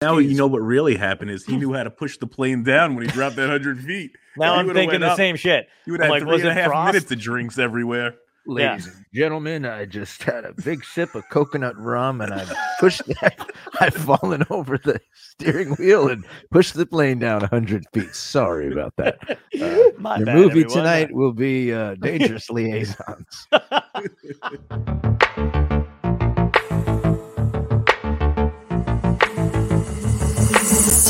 Now you know what really happened is he knew how to push the plane down when he dropped that hundred feet. Now I'm thinking the up. same shit. You would have like, three was and a half Frost? minutes of drinks everywhere. Ladies and gentlemen, I just had a big sip of coconut rum and I've pushed I've fallen over the steering wheel and pushed the plane down 100 feet. Sorry about that. Uh, My your bad, movie everyone. tonight will be uh, Dangerous Liaisons.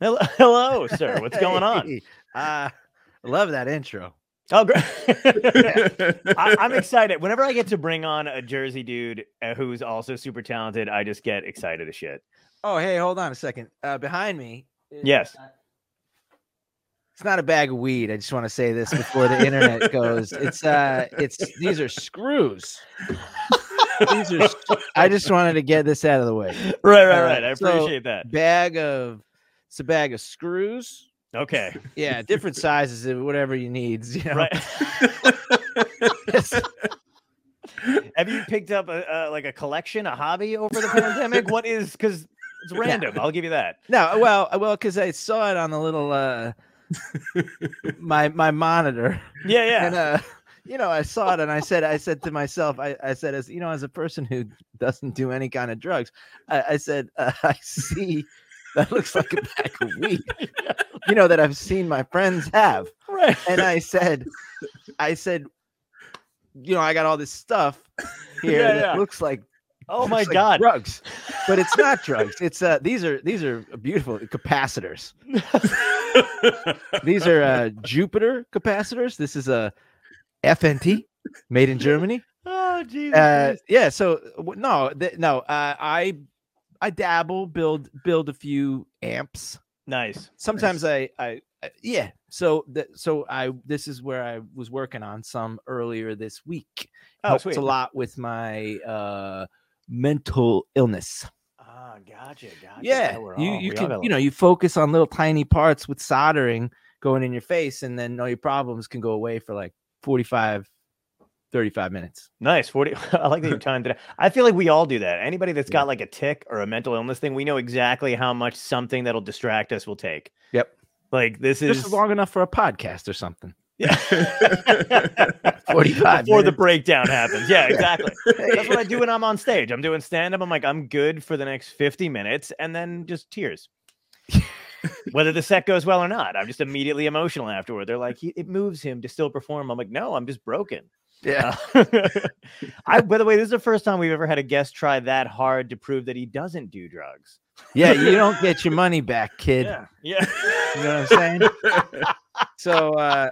Hello. Hello, sir. What's going on? Hey, Uh, love that intro. Oh, great. I, I'm excited. Whenever I get to bring on a Jersey dude uh, who's also super talented, I just get excited as shit. Oh, hey, hold on a second. Uh, behind me. is- Yes. It's not a bag of weed. I just want to say this before the internet goes. It's uh it's these are screws. these are I just wanted to get this out of the way. Right, right, Uh, right. I so- appreciate that. Bag of it's a bag of screws. Okay. Yeah, different sizes of whatever you need. You know? Right. Have you picked up a, uh, like a collection, a hobby over the pandemic? What is because it's random. I'll give you that. No, well, well, because I saw it on the little uh my my monitor. Yeah, yeah. And uh you know, I saw it and I said, I said to myself, I, I said, as you know, as a person who doesn't do any kind of drugs, I, I said, uh, I see that looks like a bag of weed, you know, that I've seen my friends have. right. And I said, I said, you know, I got all this stuff here Yeah, that yeah. looks like Oh my like god. drugs, but it's not drugs. It's uh, these are these are beautiful capacitors. These are uh, Jupiter capacitors. This is a FNT made in Germany. Oh Jesus. Uh, yeah. So no, th- no. Uh, I I dabble, build build a few amps. nice. Sometimes I, I I yeah. So th- so I this is where I was working on some earlier this week. Oh, Helps sweet. a lot with my uh mental illness. Ah, gotcha, gotcha. Yeah, we're you you can you know you focus on little tiny parts with soldering going in your face, and then all your problems can go away for like 45, 35 minutes. Nice. 40. I like that you timed it. I feel like we all do that. Anybody that's got like a tick or a mental illness thing, we know exactly how much something that'll distract us will take. Yep. Like this is Just long enough for a podcast or something. yeah. 45 before the breakdown happens. Yeah, exactly. That's what I do when I'm on stage. I'm doing stand up. I'm like, I'm good for the next 50 minutes and then just tears. Whether the set goes well or not, I'm just immediately emotional afterward. They're like, it moves him to still perform. I'm like, no, I'm just broken. Yeah. Uh, I, by the way, this is the first time we've ever had a guest try that hard to prove that he doesn't do drugs. Yeah, you don't get your money back, kid. Yeah. Yeah. You know what I'm saying? so uh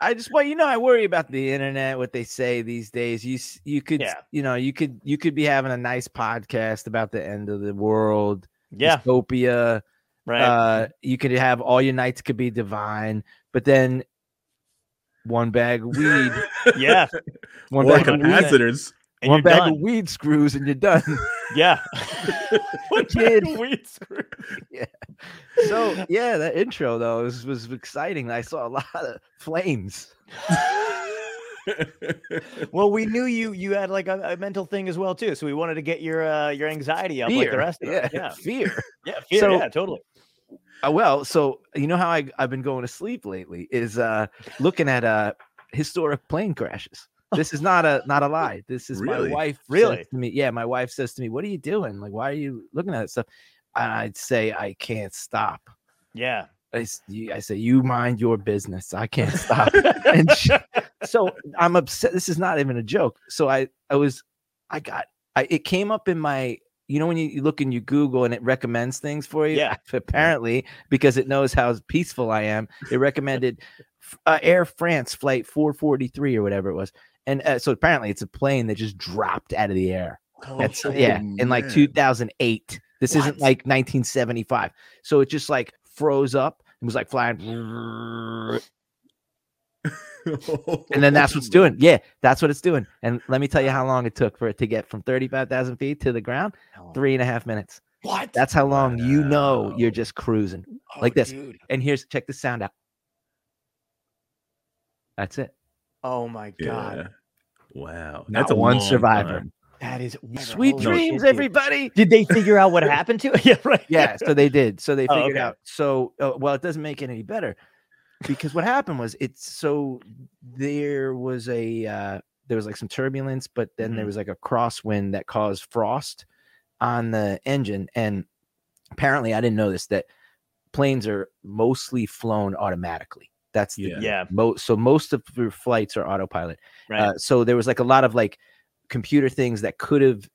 I just well, you know, I worry about the internet, what they say these days. You you could Yeah. you know, you could you could be having a nice podcast about the end of the world, Yeah. dystopia. Right. Uh you could have all your nights could be divine, but then one bag of weed, yeah. one or bag of weed, capacitors. And one bag done. of weed screws and you're done. Yeah. One bag of weed screw. so yeah, that intro though was was exciting. I saw a lot of flames. well, we knew you you had like a, a mental thing as well too, so we wanted to get your uh, your anxiety up like the rest of yeah, us. Yeah, fear. yeah, fear, So- yeah, totally. Uh, well, so you know how I, I've been going to sleep lately is uh looking at uh historic plane crashes. This is not a not a lie. This is Really? my wife. Really? To me, yeah, my wife says to me, "What are you doing? Like, why are you looking at that stuff?" And I'd say, "I can't stop." Yeah, I, I say, "You mind your business. I can't stop." and she, so I'm upset. This is not even a joke. So I I was I got I it came up in my you know when you, you look in you Google and it recommends things for you. Yeah. Apparently, because it knows how peaceful I am, it recommended uh, Air France flight 443 or whatever it was. And uh, so apparently, it's a plane that just dropped out of the air. That's Oh, yeah, in like 2008. This isn't like 1975. So it just like froze up and was like flying. And then that's what's doing. Yeah, that's what it's doing. And let me tell you how long it took for it to get from 35,000 feet to the ground three and a half minutes. What? That's how long you know you're just cruising. Oh, like this. dude. And here's check the sound out. That's it. Oh my god. Yeah. Wow. Not That's a one survivor. time. That is Sweet holy dreams, shit, everybody. Did they figure out what happened to it? Yeah, right. Yeah, so they did. So they Oh, figured okay. out. So uh, well, it doesn't make it any better because what happened was it's so there was a uh, there was like some turbulence, but then there Mhm. was like a crosswind that caused frost on the engine, and apparently I didn't know this that planes are mostly flown automatically. That's the Yeah. Yeah. Mo- so most of your flights are autopilot. Right. Uh, so there was like a lot of like computer things that could have,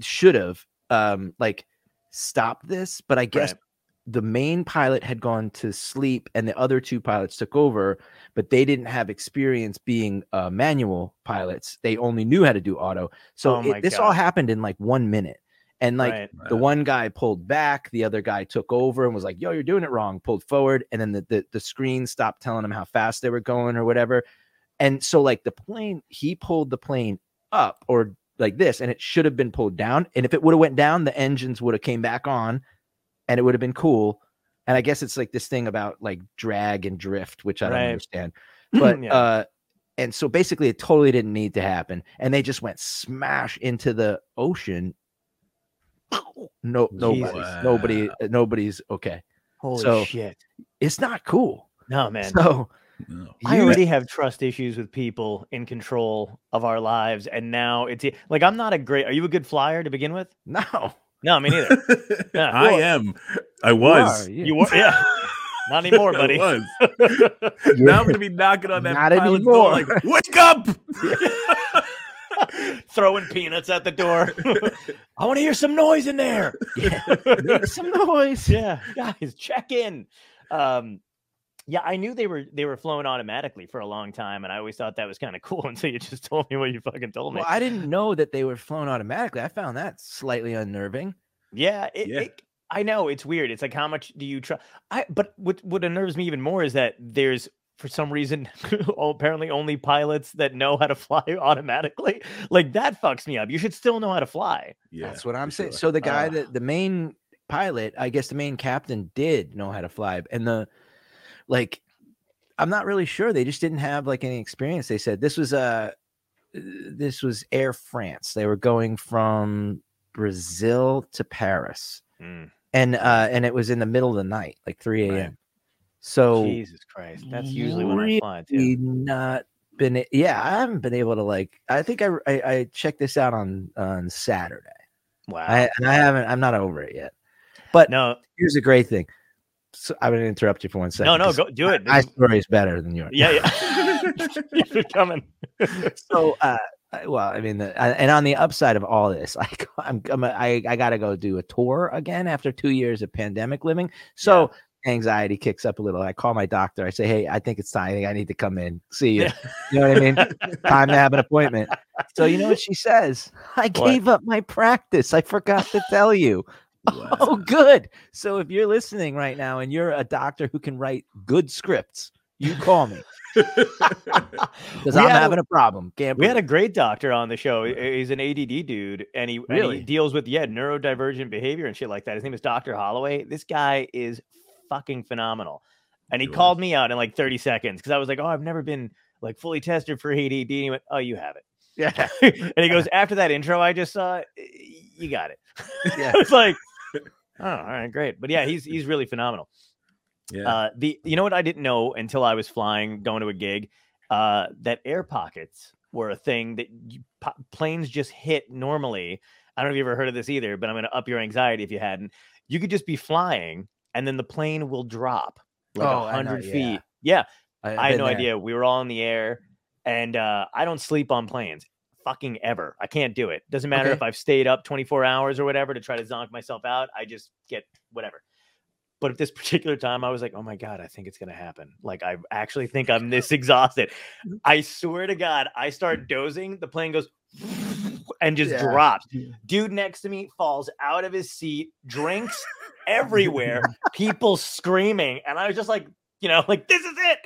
should have, um, like stopped this. But I guess Right. The main pilot had gone to sleep, and the other two pilots took over, but they didn't have experience being uh, manual pilots. They only knew how to do auto. So Oh it- my this all happened in like one minute, and like right. the Wow. one guy pulled back the other guy took over and was like yo you're doing it wrong pulled forward and then the, the, the screen stopped telling him how fast they were going or whatever and so like the plane he pulled the plane up or like this and it should have been pulled down and if it would have went down the engines would have came back on and it would have been cool and i guess it's like this thing about like drag and drift which i don't understand but Yeah. uh and so basically it totally didn't need to happen and they just went smash into the ocean no nobody's Jesus. nobody nobody's okay Holy so- shit. it's not cool No, man. so No. I you- already have trust issues with people in control of our lives, and now it's like I'm not a great. Are you a good flyer to begin with? no No, me neither. Yeah. I Well, am. I you was. are, yeah. You were, yeah. Not anymore, buddy. I was. now I'm gonna be knocking on that Not pilot's door anymore. like, wake up! Throwing peanuts at the door. I want to hear some noise in there. yeah, make some noise yeah, guys, check in. Um, yeah, I knew they were they were flowing automatically for a long time, and I always thought that was kind of cool until you just told me what you fucking told me. well i didn't know that they were flown automatically i found that slightly unnerving Yeah, it, Yeah. it- I know it's weird. It's like how much do you trust? I but what what unnerves me even more is that there's for some reason apparently only pilots that know how to fly automatically. Like that fucks me up. You should still know how to fly. Yeah, that's what i'm saying sure. so the guy Ah. that the main pilot i guess the main captain did know how to fly and the like i'm not really sure they just didn't have like any experience. They said this was uh this was air france. They were going from brazil to paris. And uh and it was in the middle of the night like 3 a.m Right. so Jesus Christ, that's usually when I fly too. really not been yeah i haven't been able to like i think i i, I checked this out on on saturday. Wow. I, and I haven't i'm not over it yet. But no, here's a great thing so i'm going to interrupt you for one second no, no, go do it. my is- story is better than yours. Yeah, yeah. Keep it coming. so uh well i mean the, uh, and on the upside of all this like i'm, I'm a, I, I gotta go do a tour again after two years of pandemic living. So anxiety kicks up a little. I call my doctor. I say hey i think it's time. I i need to come in. See you Yeah. you know what i mean? Time to have an appointment. So you know what she says? I What? gave up my practice. I forgot to tell you Oh, wow. oh good so if you're listening right now and you're a doctor who can write good scripts you call me because i'm had a- having a problem can't We had a great doctor on the show. He's an ADD dude, and he, and Really? he deals with yeah neurodivergent behavior and shit like that. His name is Doctor Holloway. This guy is fucking phenomenal, and he Sure. called me out in like thirty seconds because I was like, "Oh, I've never been like fully tested for ADD." And he went, "Oh, you have it." yeah and he goes, "After that intro I just saw, you got it." Yeah. it's like, oh, all right, great. But yeah, he's he's really phenomenal. yeah. Uh, the you know what I didn't know until I was flying going to a gig, uh, that air pockets were a thing that you, po- planes just hit normally. I don't know if you ever heard of this either, but I'm going to up your anxiety if you hadn't. You could just be flying and then the plane will drop like Oh, a I know, hundred feet. Yeah, I've I had no there. idea. We were all in the air, and uh, I don't sleep on planes. Fucking ever. I can't do it. Doesn't matter Okay. if I've stayed up 24 hours or whatever to try to zonk myself out. I just get whatever. But at this particular time, I was like, oh my God, I think it's going to happen. Like, I actually think I'm this exhausted. I swear to God, I start dozing. The plane goes and just Yeah. drops. Dude next to me falls out of his seat, drinks, everywhere, people screaming, and I was just like, you know, like this is it.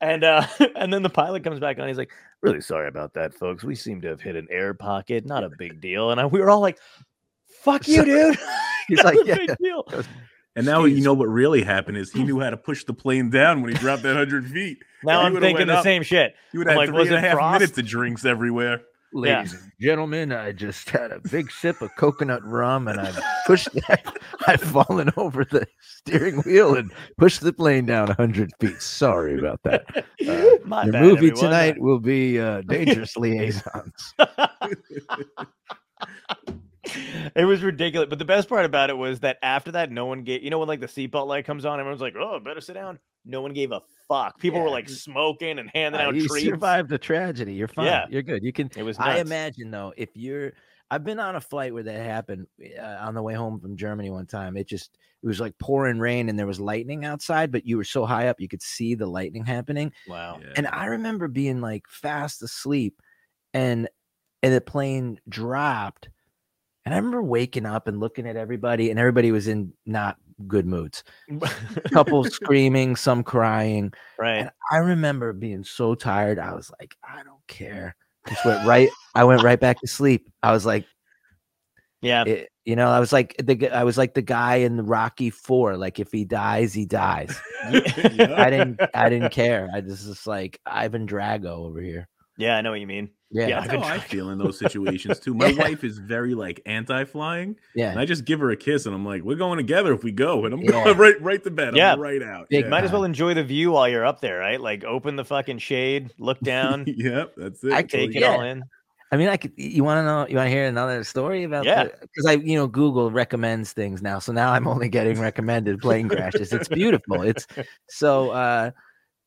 And uh, and then the pilot comes back on. He's like, "Really sorry about that, folks. We seem to have hit an air pocket. Not a big deal." And I, we were all like, "Fuck you, dude." He's like, "Yeah." big deal. And now you know what really happened is he knew how to push the plane down when he dropped that hundred feet. Now I'm thinking the up. same shit. You would have like, three was and a half Frost? minutes of drinks everywhere. Ladies and gentlemen, I just had a big sip of coconut rum and I've pushed I've fallen over the steering wheel and pushed the plane down 100 feet. Sorry about that. Uh, My Your bad, movie everyone. tonight will be uh, Dangerous Liaisons. It was ridiculous. But the best part about it was that after that, no one gave. You know when like the seatbelt light comes on, everyone's like, "Oh, better sit down." No one gave a fuck. People were like smoking and handing Uh, out you treats. survived the tragedy. You're fine. Yeah. You're good. You can. It was. I imagine though, if you're, I've been on a flight where that happened uh, on the way home from Germany one time. It just, it was like pouring rain and there was lightning outside, but you were so high up you could see the lightning happening. Wow. Yeah. And I remember being like fast asleep, and and the plane dropped, and I remember waking up and looking at everybody, and everybody was in not good moods. couple screaming, some crying. right. And I remember being so tired. I was like, I don't care. Just went right. I went right back to sleep. I was like, Yeah. it, you know, I was like the I was like the guy in the Rocky Four. Like if he dies, he dies. Yeah. I didn't. I didn't care. I just was like Ivan Drago over here. Yeah. I know what you mean. Yeah, Yeah. yeah, That's how I feel in those situations too. My Yeah. wife is very like anti-flying, yeah. and I just give her a kiss, and I'm like, "We're going together if we go," and I'm Yeah. going right right to bed. Yeah. I'm right out. Big yeah. Might as well enjoy the view while you're up there, right? Like open the fucking shade, look down, yep, that's it. I take it all in. I mean, I could. You want to know? You want to hear another story about? Yeah. Because I, you know, Google recommends things now, so now I'm only getting recommended plane crashes. It's beautiful. It's so. uh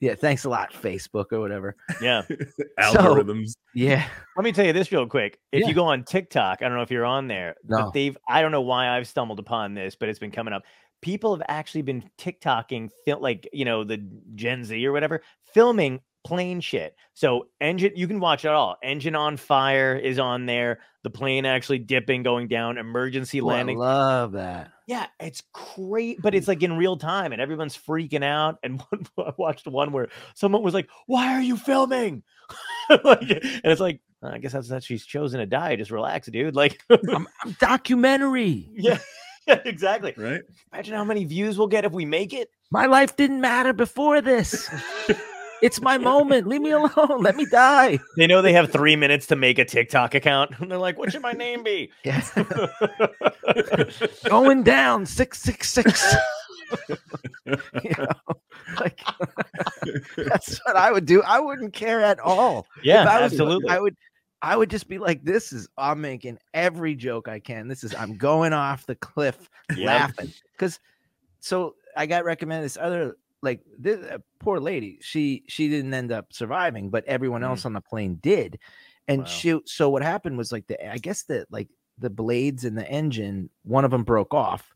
Yeah. Thanks a lot, Facebook or whatever. Yeah. Algorithms. Yeah. Let me tell you this real quick. If Yeah. you go on TikTok, I don't know if you're on there, No. but they've I don't know why I've stumbled upon this, but it's been coming up. People have actually been TikToking like, you know, the Gen Z or whatever, filming plane shit. So engine you can watch it all. Engine on fire is on there, the plane actually dipping, going down, emergency Oh, I landing. love that. Yeah, it's great, but it's like in real time and everyone's freaking out. And one, I watched one where someone was like, Why are you filming? Like, and it's like, I guess that's that she's chosen to die. Just relax, dude. Like, I'm, I'm documentary. yeah, yeah, exactly. Right? Imagine how many views we'll get if we make it. My life didn't matter before this. It's my moment. Leave me alone. Let me die. They know they have three minutes to make a TikTok account. And they're like, What should my name be? Yeah. Going down six six six. You know, like that's what I would do. I wouldn't care at all. yeah, If I was- absolutely. I would I would just be like, this is I'm making every joke I can. This is I'm going off the cliff Yep. laughing. Because so I got recommended this other like this uh, poor lady. She she didn't end up surviving, but everyone Mhm. else on the plane did. And Wow. she so what happened was like the I guess that like the blades in the engine, one of them broke off,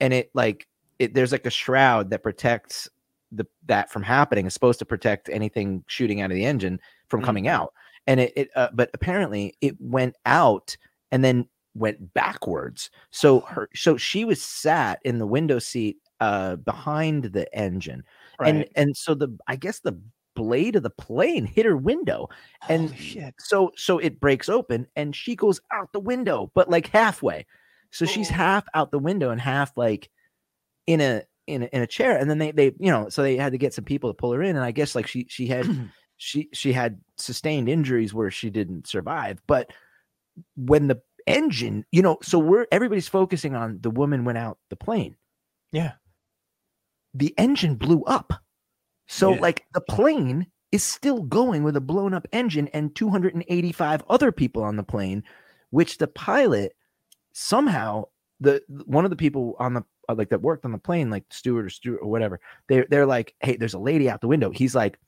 and it like it there's like a shroud that protects the that from happening. It's supposed to protect anything shooting out of the engine from Mhm. coming out. And it, it uh, but apparently it went out and then went backwards. So her so she was sat in the window seat uh behind the engine. And Right. and so the I guess the blade of the plane hit her window and so so it breaks open and she goes out the window but like halfway so she's Oh. half out the window and half like in a in a, in a chair and then they they you know so they had to get some people to pull her in and i guess like she she had she she had sustained injuries where she didn't survive but when the engine you know so we're everybody's focusing on the woman went out the plane Yeah. The engine blew up. So Yeah. like the plane is still going with a blown up engine and 285 other people on the plane, which the pilot somehow the one of the people on the uh, like that worked on the plane, like steward or steward or whatever, they they're like, hey, there's a lady out the window. He's like,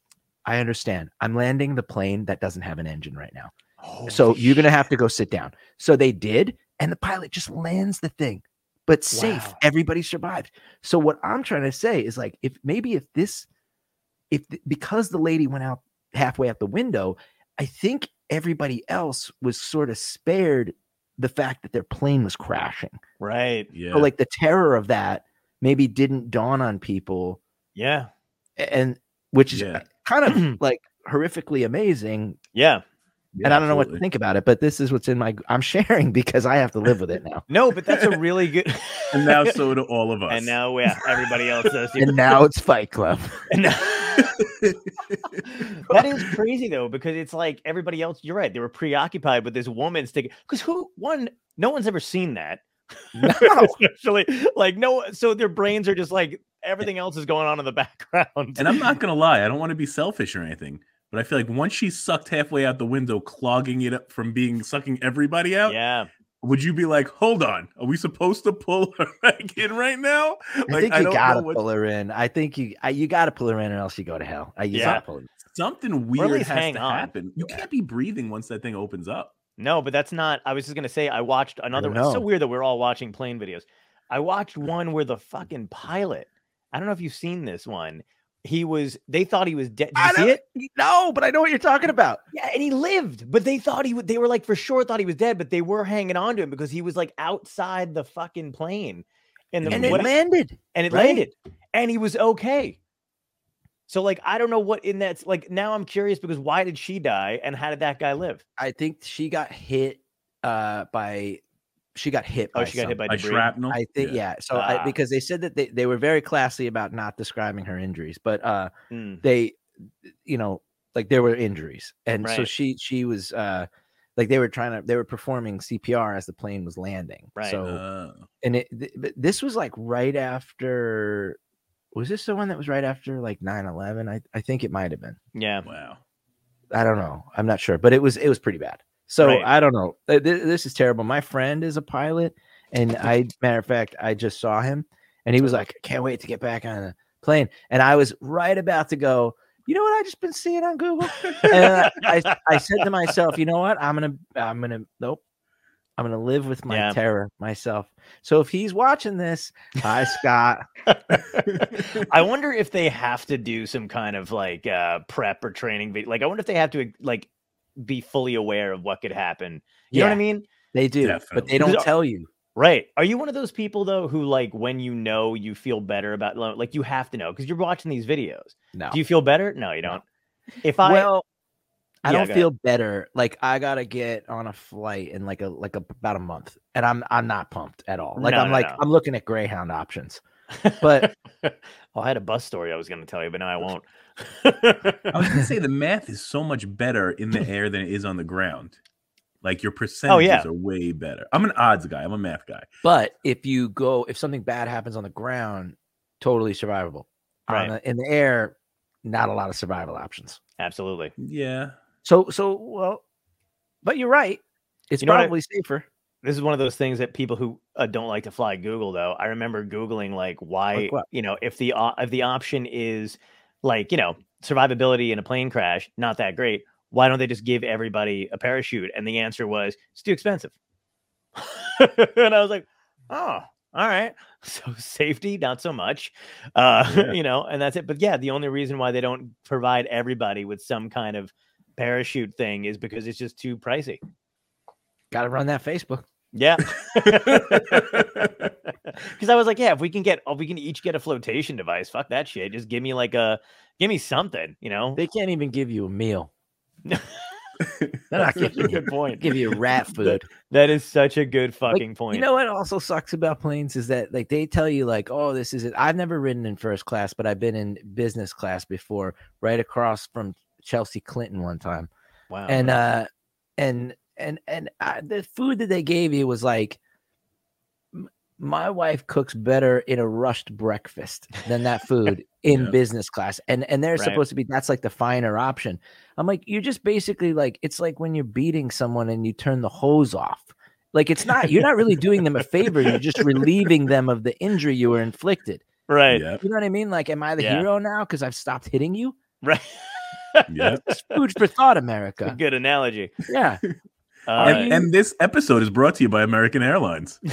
I understand. I'm landing the plane that doesn't have an engine right now. so Holy you're gonna have to go sit down. So they did, and the pilot just lands the thing, but safe. Wow. Everybody survived. So what I'm trying to say is like, if maybe if this, if because the lady went out halfway out the window, I think everybody else was sort of spared the fact that their plane was crashing. Right. Yeah. So like the terror of that maybe didn't dawn on people Yeah. and which is Yeah. kind of like horrifically amazing Yeah. And I don't know what to think about it, but this is what's in my. I'm sharing because I have to live with it now. No, but that's a really good. And now so do all of us. and now, yeah, everybody else does. too. and now it's Fight Club. Now- that is crazy though, because it's like everybody else. You're right. They were preoccupied with this woman sticking. Because who? One, no one's ever seen that. No. Especially like no. So their brains are just like everything else is going on in the background. And I'm not gonna lie, I don't want to be selfish or anything, but I feel like once she's sucked halfway out the window, clogging it up from being sucking everybody out, yeah. would you be like, hold on, are we supposed to pull her back in right now? I think you don't gotta what- pull her in. I think you I, you gotta pull her in, or else you go to hell. I, you Yeah. gotta pull her in. something weird has hang to on. happen. You Yeah. can't be breathing once that thing opens up. No, but that's not. I was just gonna say I watched another. don't one. It's so weird that we're all watching plane videos. I watched one where the fucking pilot. I don't know if you've seen this one. He was. They thought he was dead. Did I see it? No, but I know what you're talking about. Yeah, and he lived, but they thought he would. They were like for sure thought he was dead, but they were hanging on to him because he was like outside the fucking plane, and the And what- it landed. and it right? landed, and he was okay. So like I don't know what in that like now I'm curious because why did she die and how did that guy live? I think she got hit uh by she got hit Oh, by she got hit by By shrapnel. I think yeah. So Ah. I, because they said that they, they were very classy about not describing her injuries, but uh Mm, they you know like there were injuries and so she she was uh like they were trying to they were performing CPR as the plane was landing. Right. So Uh, and it th- but this was like right after was this the one that was right after like 9-11 i, I think it might have been yeah. wow. i don't know i'm not sure but it was it was pretty bad so Right. i don't know th- this is terrible my friend is a pilot and i matter of fact i just saw him and he was like I can't wait to get back on a plane and i was right about to go you know what i just been seeing on google and I, I, I said to myself you know what i'm gonna i'm gonna nope i'm gonna live with my Yeah. terror myself so if he's watching this hi scott I wonder if they have to do some kind of like uh prep or training. Like I wonder if they have to like be fully aware of what could happen. You know what I mean? They do, but they don't tell you. Right. Are you one of those people though who like when you know you feel better about like you have to know because you're watching these videos. No. Do you feel better? No, you don't. If I well, I Yeah, don't feel better. Like I gotta get on a flight in like a like a, about a month, and I'm I'm not pumped at all. Like No, I'm no, like no. I'm looking at Greyhound options, but well, oh, I had a bus story I was going to tell you, but now I won't. I was gonna say the math is so much better in the air than it is on the ground. Like your oh, percentages yeah. are way better. I'm an odds guy. I'm a math guy. but if you go if something bad happens on the ground, totally survivable. Right. On the, in the air, not a lot of survival options. Absolutely. Yeah. So so well, but you're right. It's You know what I- probably safer. This is one of those things that people who uh, don't like to fly Google though. I remember googling like why Like you know if the uh, if the option is like you know survivability in a plane crash, not that great. Why don't they just give everybody a parachute? And the answer was it's too expensive. and I was like, oh, all right. So safety, not so much. Uh, Yeah. you know, and that's it. But yeah, the only reason why they don't provide everybody with some kind of parachute thing is because it's just too pricey. Got to run that Facebook. Yeah. Because I was like, yeah, if we can get, if we can each get a flotation device, fuck that shit. Just give me like a, give me something, you know? They can't even give you a meal. That's a good point. Give you rat food. That is such a good Like, fucking point. You know what also sucks about planes is that like they tell you like, oh, this is it. I've never ridden in first class, but I've been in business class before, right across from Chelsea Clinton one time. wow. And uh and and and uh, the food that they gave you was like my wife cooks better in a rushed breakfast than that food in Yeah. business class and and they're Right. supposed to be that's like the finer option i'm like you're just basically like it's like when you're beating someone and you turn the hose off like it's not you're not really doing them a favor you're just relieving them of the injury you were inflicted right. Yeah. you know what i mean like am i the Yeah. hero now because i've stopped hitting you Right. Yeah. food for thought A america good analogy. yeah Uh, And, and this episode is brought to you by American Airlines.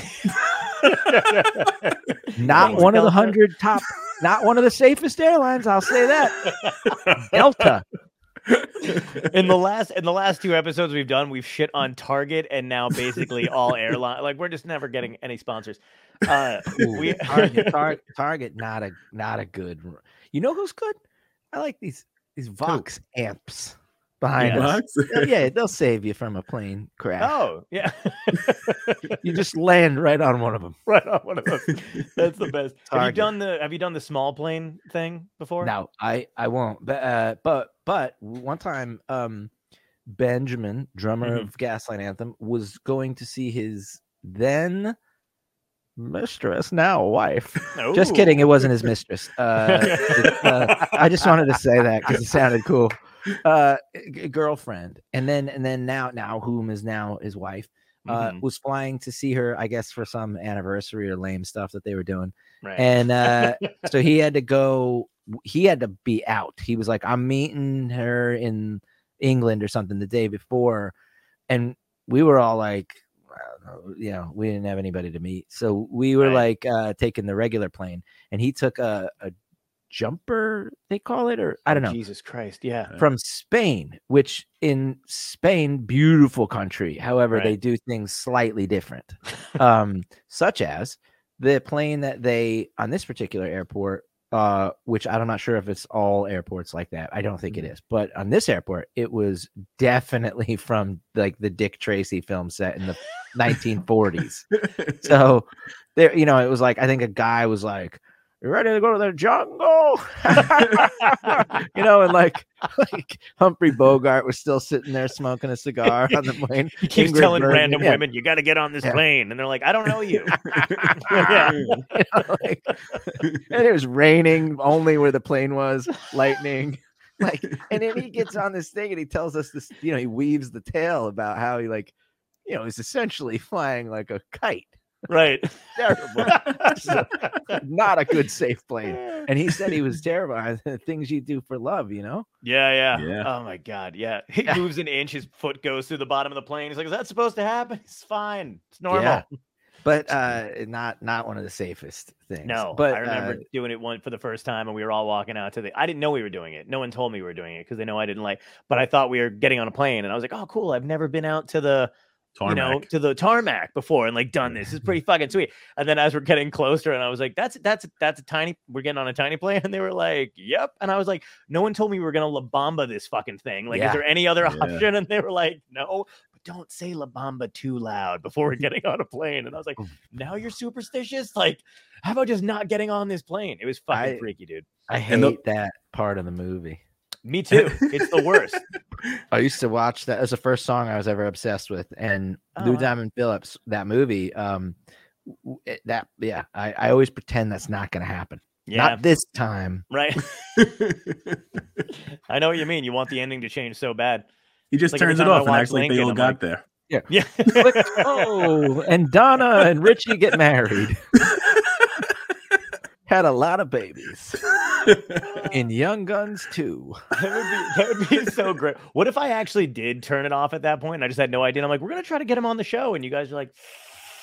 Not one of the hundred top, not one of the safest airlines. I'll say that. Delta. in the last in the last two episodes we've done, we've shit on Target and now basically all airline. Like we're just never getting any sponsors. Uh, Ooh, we Target, Tar- Target, not a not a good. You know who's good? I like these these Vox amps behind Yeah. us. Oh, yeah, they'll save you from a plane crash. oh yeah, You just land right on one of them. right on one of those. That's the best. Have you done the Have you done the small plane thing before? No, I I won't. But uh, but but one time, um, Benjamin, drummer Mhm. of Gaslight Anthem, was going to see his then mistress, now wife. Just kidding, it wasn't his mistress. Uh, it- uh, I just wanted to say that because it sounded cool. Uh, girlfriend, and then and then now now whom is now his wife. Uh, Mhm. was flying to see her, I guess, for some anniversary or lame stuff that they were doing Right. and uh so he had to go he had to be out he was like i'm meeting her in england or something the day before and we were all like you know we didn't have anybody to meet so we were Right. like uh taking the regular plane and he took a, a jumper they call it or i don't know Jesus Christ. Yeah. from Spain, which in Spain, beautiful country. However, they do things slightly different, um, such as the plane that they on this particular airport, uh, which I'm not sure if it's all airports like that. I don't think it is, but on this airport, it was definitely from like the Dick Tracy film set in the 1940s. So there, you know, it was like I think a guy was like, "You ready to go to the jungle?" you know, and like like Humphrey Bogart was still sitting there smoking a cigar on the plane. He keeps Ingrid telling Bergman, random yeah. women, "You got to get on this Yeah. plane," and they're like, "I don't know you." yeah. You know, like, and it was raining only where the plane was, lightning. Like, and then he gets on this thing and he tells us this, you know, he weaves the tale about how he like, you know, is essentially flying like a kite. Right. Terrible. So, not a good safe plane. And he said he was terrible. at the Things you do for love, you know? Yeah, yeah, Yeah. Oh my god, yeah. He moves an inch, his foot goes through the bottom of the plane. He's like, "Is that supposed to happen?" It's fine. It's normal. Yeah. But uh not not one of the safest things. No, but I remember uh, doing it one for the first time, and we were all walking out to the. I didn't know we were doing it. No one told me we were doing it because they know I didn't like. But I thought we were getting on a plane, and I was like, "Oh, cool! I've never been out to the you know to the tarmac before and like done this. This is pretty fucking sweet." And then as we're getting closer, and I was like, "That's that's that's a tiny. We're getting on a tiny plane," and they were like, "Yep." And I was like, "No one told me we were gonna La Bamba this fucking thing. Like, Yeah. is there any other Yeah. option?" And they were like, "No." But don't say La Bamba too loud before we're getting on a plane. And I was like, now you're superstitious? Like, how about just not getting on this plane? It was fucking I- freaky, dude. I And the- hate that part of the movie. Me too. It's the worst. I used to watch that as the first song I was ever obsessed with, and Lou Oh, wow. Diamond Phillips, that movie. Um, it- that yeah, I, I always pretend that's not going to happen. Yeah, Not this time. right. I know what you mean. You want the ending to change so bad. he just Like, turns it time I off and watch acts like they all I'm got like- there. Yeah. oh, and Donna and Ritchie get married. Had a lot of babies in Young Guns too. That would be that would be so great. What if I actually did turn it off at that point? And I just had no idea. And I'm like, we're gonna try to get him on the show, and you guys are like,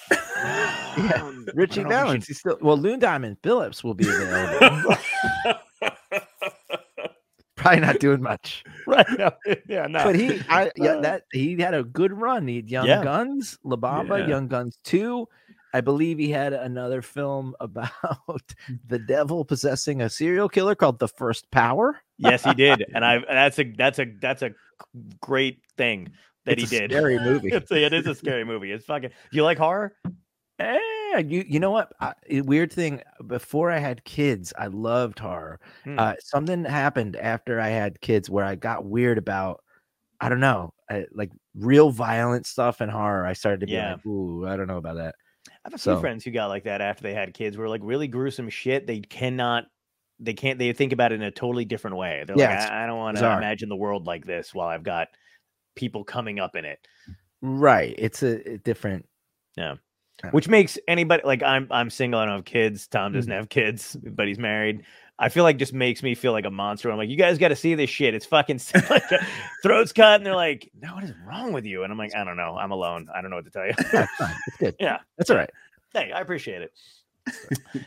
Yeah, Ritchie don't know if we Valens. He's still well. Lou Diamond Phillips will be available. Probably not doing much. right? No, yeah, no. but he, I, yeah, Uh, that he had a good run. He had Young Yeah. Guns, La Bamba, Yeah. Young Guns Two. I believe he had another film about the devil possessing a serial killer called The First Power. yes, he did, and I that's a that's a that's a great thing that It's he a did. Scary movie. It's a, it is a scary movie. It's fucking. Do you like horror? Eh, you you know what? I, weird thing. Before I had kids, I loved horror. Hmm. Uh, something happened after I had kids where I got weird about. I don't know, I, like real violent stuff and horror. I started to be Yeah. like, ooh, I don't know about that. I have a few So- friends who got like that after they had kids. Were like really gruesome shit. They cannot. They can't. They think about it in a totally different way. They're Yeah, like, I, I don't want to imagine the world like this while I've got people coming up in it. Right. It's a, a different. Yeah. which makes anybody like I'm I'm single, I don't have kids. Tom doesn't Mm. have kids, but he's married. I feel like just makes me feel like a monster. I'm like, you guys got to see this shit. It's fucking like uh, throats cut, and they're like, no, what is wrong with you? And I'm like, I don't know. I'm alone. I don't know what to tell you. Yeah, it's good. Yeah. That's all right. hey, I appreciate it.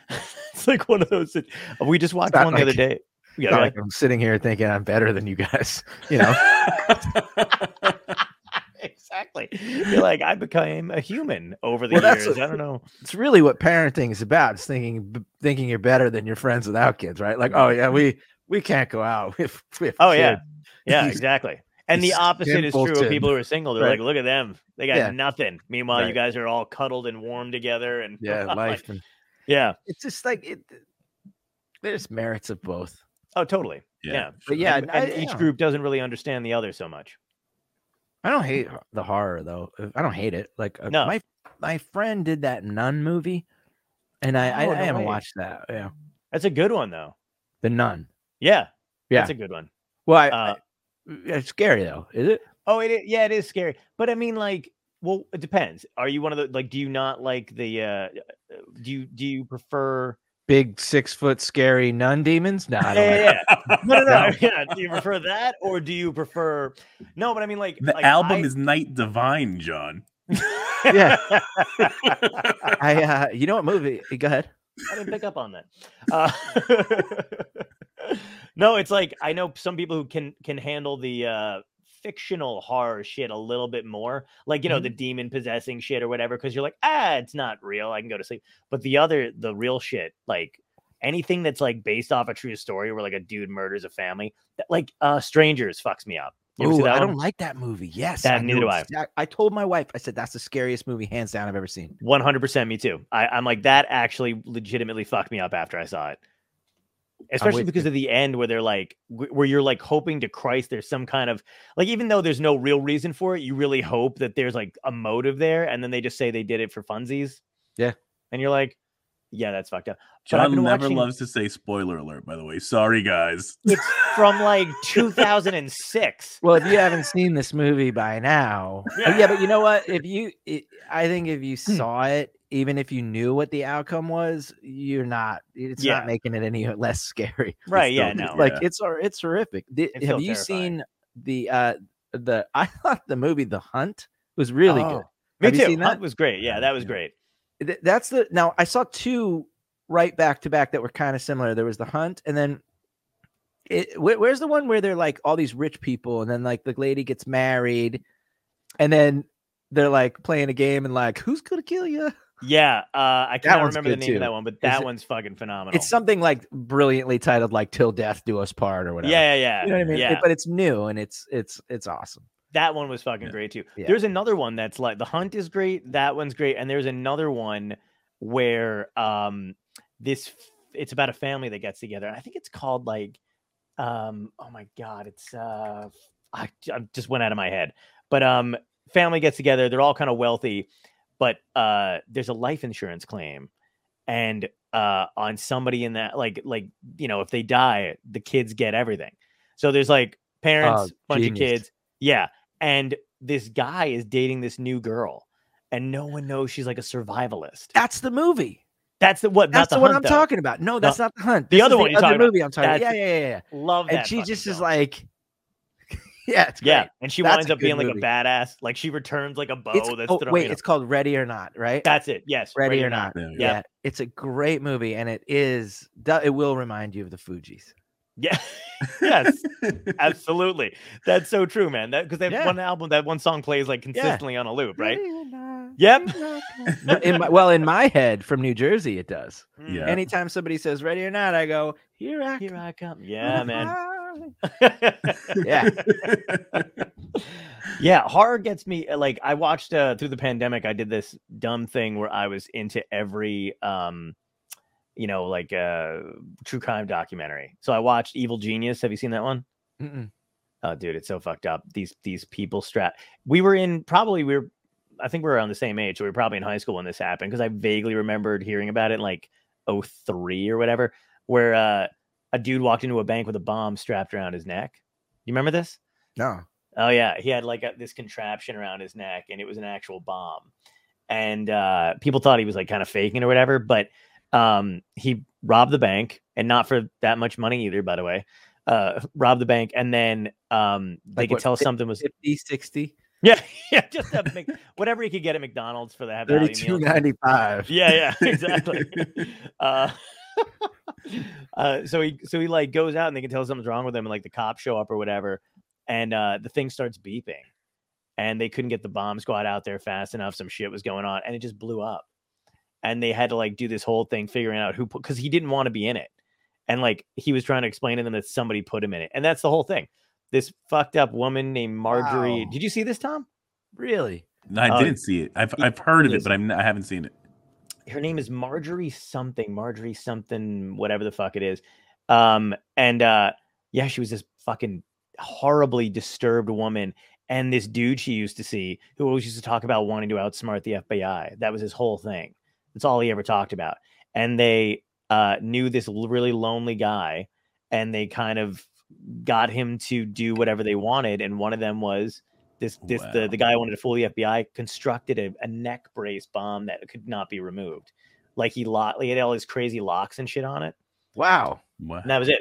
it's like one of those. that- We just watched one the other day. Yeah, yeah. like I'm sitting here thinking I'm better than you guys. You know, exactly. You're like, I became a human over the Well, years. what- I don't know. it's really what parenting is about. It's thinking b- thinking you're better than your friends without kids, right? Like, oh yeah, mm-hmm. we we can't go out. We have, we have Oh yeah, kids. yeah, He's- exactly. And the opposite is true of people who are single. They're Right. like, look at them, they got Yeah. nothing. Meanwhile, you guys are all cuddled and warm together, and yeah, like, life. And yeah. it's just like it. There's merits of both. Oh, totally. Yeah, But yeah, and, I- each yeah. group doesn't really understand the other so much. I don't hate the horror though. Uh, I don't hate it. Like uh, No. my my friend did that Nun movie, and I I, Oh, I no haven't way. watched that. Yeah, That's a good one, though. the Nun. Yeah, Yeah. that's a good one. Well, I, Uh, I- it's scary though. Is it? Oh, it is, yeah, it is scary. But I mean, like, well, it depends. Are you one of the like? Do you not like the? uh Do you do you prefer? Big six foot scary nun demons? No, I don't Yeah, like yeah, yeah. No, no, no. No. Yeah. Do you prefer that, or do you prefer? No, but I mean, like, The like, album I- is Night Divine, John. Yeah. I uh you know what movie? Go ahead. I didn't pick up on that. Uh, no, it's like I know some people who can can handle the uh fictional horror shit a little bit more, like you know the demon possessing shit or whatever, because you're like, ah, it's not real. I can go to sleep. But the other, the real shit, like anything that's like based off a true story, where like a dude murders a family, that, like uh Strangers fucks me up. You ever see Ooh, that I one? don't like that movie. Yes, That- I neither do I. I told my wife. I said that's the scariest movie, hands down, I've ever seen. One hundred percent, me too. I, I'm like that. Actually, legitimately fucked me up after I saw it, especially with because of the end where they're like, where you're like hoping to Christ there's some kind of like, even though there's no real reason for it, you really hope that there's like a motive there, and then they just say they did it for funsies. Yeah. and you're like, yeah, that's fucked up. But John never watching- loves to say spoiler alert, by the way. Sorry, guys. It's from like 2006. Well, if you haven't seen this movie by now, oh, yeah, but you know what? If you, it, I think if you Hmm. saw it, even if you knew what the outcome was, you're not. It's Yeah. not making it any less scary. Right? It's Yeah. No. Like Yeah. it's it's horrific. It's have you terrifying. seen the uh the? I thought the movie The Hunt was really Oh, good. Me Have you too. seen Hunt that? was great. Yeah, that was Yeah. great. Th- That's the now I saw two right back to back that were kind of similar. There was The Hunt, and then it, where, where's the one where they're like all these rich people, and then like the lady gets married, and then they're like playing a game and like who's gonna kill you? Yeah, uh, I can't remember the name of that one, but that it- one's fucking phenomenal. It's something like brilliantly titled like "Till Death Do Us Part" or whatever. yeah, yeah, yeah. You know what I mean? It- but it's new and it's it's it's awesome. That one was fucking Yeah. great too. Yeah. There's another one that's like The Hunt is great. That one's great, and there's another one where um this it's about a family that gets together. I think it's called like um oh my god, it's uh I, I just went out of my head. But um family gets together. They're all kind of wealthy, but uh there's a life insurance claim, and uh on somebody in that like like you know if they die, the kids get everything. So there's like parents, bunch of kids, yeah, and this guy is dating this new girl, and no one knows she's like a survivalist. That's the movie. That's the what? That's not the, the, one hunt, I'm though. talking about. No, that's not the hunt. the other one you're other talking about. movie I'm talking about. Yeah, yeah, yeah, yeah. Love that. And she just is like, yeah, it's great. yeah, and she That's winds up being good like a badass. Like she returns like a bow It's, that's oh, wait, it's called Ready or Not, right? that's it. Yes, Ready, or Not. There we Yeah. it's a great movie, and it is. It will remind you of the Fugees. Yeah. yes, absolutely. That's so true, man. That because they have Yeah. one album, that one song plays like consistently on a loop, right? Ready or not, Yep. ready or not. No, in my, well, in my head from New Jersey, it does. Mm. Yeah. Anytime somebody says "Ready or Not," I go, "Here I Here come." I come. Yeah, man. Yeah. yeah horror gets me uh, like i watched uh through the pandemic i did this dumb thing where i was into every um you know like a true crime documentary so i watched evil genius have you seen that one? Mm-mm. Oh, dude it's so fucked up these these people strap we were in probably we were i think we were around the same age so we were probably in high school when this happened because i vaguely remembered hearing about it in like 03 or whatever where uh a dude walked into a bank with a bomb strapped around his neck you remember this No. Oh yeah, he had like a, this contraption around his neck, and it was an actual bomb. And uh, people thought he was like kind of faking or whatever, but um, he robbed the bank, and not for that much money either, by the way. Uh, robbed the bank, and then um, they Like could what, tell fif- something was 50, 60, yeah, yeah, just a Mc- whatever he could get at McDonald's for the value 32.95. Yeah, yeah, exactly. uh, uh, so he so he like goes out and they can tell something's wrong with him, and like the cops show up or whatever, and uh, the thing starts beeping, and they couldn't get the bomb squad out there fast enough. Some shit was going on, and it just blew up, and they had to like do this whole thing figuring out who because he didn't want to be in it, and like he was trying to explain to them that somebody put him in it, and that's the whole thing. This fucked up woman named Marjorie. Wow. Did you see this, Tom? Really? No, I Oh, didn't see it. I've it- I've heard of it, but I'm, I haven't seen it. her name is Marjorie something, Marjorie something, whatever the fuck it is. Um, and uh, yeah, she was this fucking horribly disturbed woman. And this dude she used to see who always used to talk about wanting to outsmart the FBI. That was his whole thing. That's all he ever talked about. And they uh, knew this really lonely guy and they kind of got him to do whatever they wanted. And one of them was this this the, Wow. the guy wanted to fool the FBI constructed a, a neck brace bomb that could not be removed. Like he locked, he had all his crazy locks and shit on it, Wow. Wow. and that was it.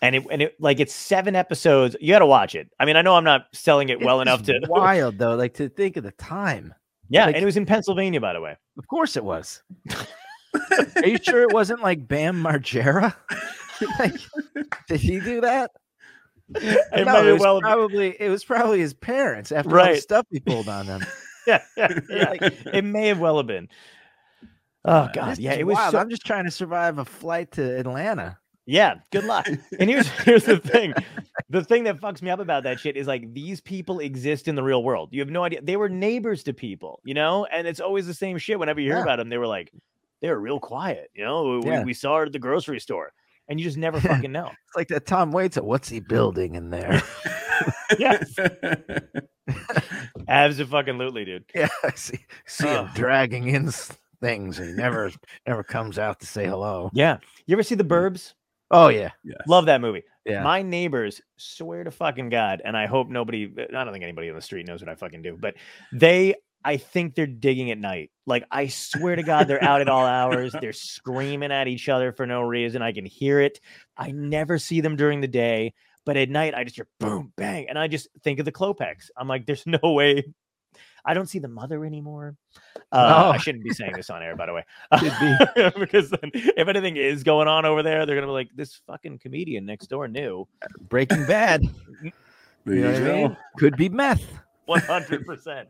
And it and it like it's seven episodes. You got to watch it. I mean, I know I'm not selling it well It enough to. wild though. Like to think of the time. Yeah, like- and it was in Pennsylvania, by the way. Of course it was. Are you sure it wasn't like Bam Margera? like, did he do that? It No, it was well- probably it was probably his parents after all the stuff he pulled on them. yeah, yeah, yeah. Like- it may have well have been. Oh uh, god, This yeah, it was. so- I'm just trying to survive a flight to Atlanta. Yeah, good luck. And here's here's the thing. The thing that fucks me up about that shit is like these people exist in the real world. You have no idea. They were neighbors to people, you know? And it's always the same shit whenever you hear Yeah. about them. They were like they were real quiet, you know? We, Yeah. we saw her at the grocery store. And you just never fucking know. It's like that Tom Waits. What's he building in there? yes. Absolutely, dude. yeah, I see, see him dragging in things, and he never never comes out to say hello. Yeah. You ever see the burbs? Oh yeah. Love that movie. yeah. My neighbors swear to fucking God, and I hope nobody, I don't think anybody on the street knows what I fucking do, but they, I think they're digging at night. Like, I swear to God, they're out at all hours. They're screaming at each other for no reason. I can hear it. I never see them during the day, but at night, I just hear boom, bang. And I just think of the Klopeks. I'm like, there's no way. I don't see the mother anymore. Uh, I Oh. shouldn't be saying this on air, by the way. Could because then if anything is going on over there, they're gonna be like, this fucking comedian next door knew. Breaking Bad. You know what I mean? Could be meth. One hundred percent.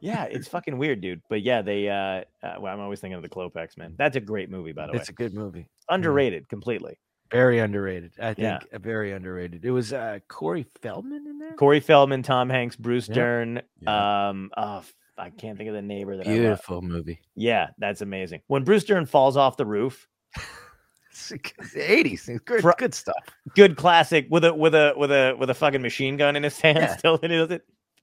Yeah, it's fucking weird, dude. But yeah, they. uh, uh Well, I'm always thinking of the Klopeks, man. That's a great movie, by the way. It's a good movie. Underrated completely. Very underrated. I think Yeah. very underrated. It was uh Corey Feldman in there. Corey Feldman, Tom Hanks, Bruce Yeah. Dern. Yeah. Um, oh, f- I can't think of the neighbor that I. Beautiful movie. Yeah, that's amazing. When Bruce Dern falls off the roof, Eighties. Good, Fr- good stuff. good classic with a with a with a with a fucking machine gun in his hand. Yeah. Still, and it.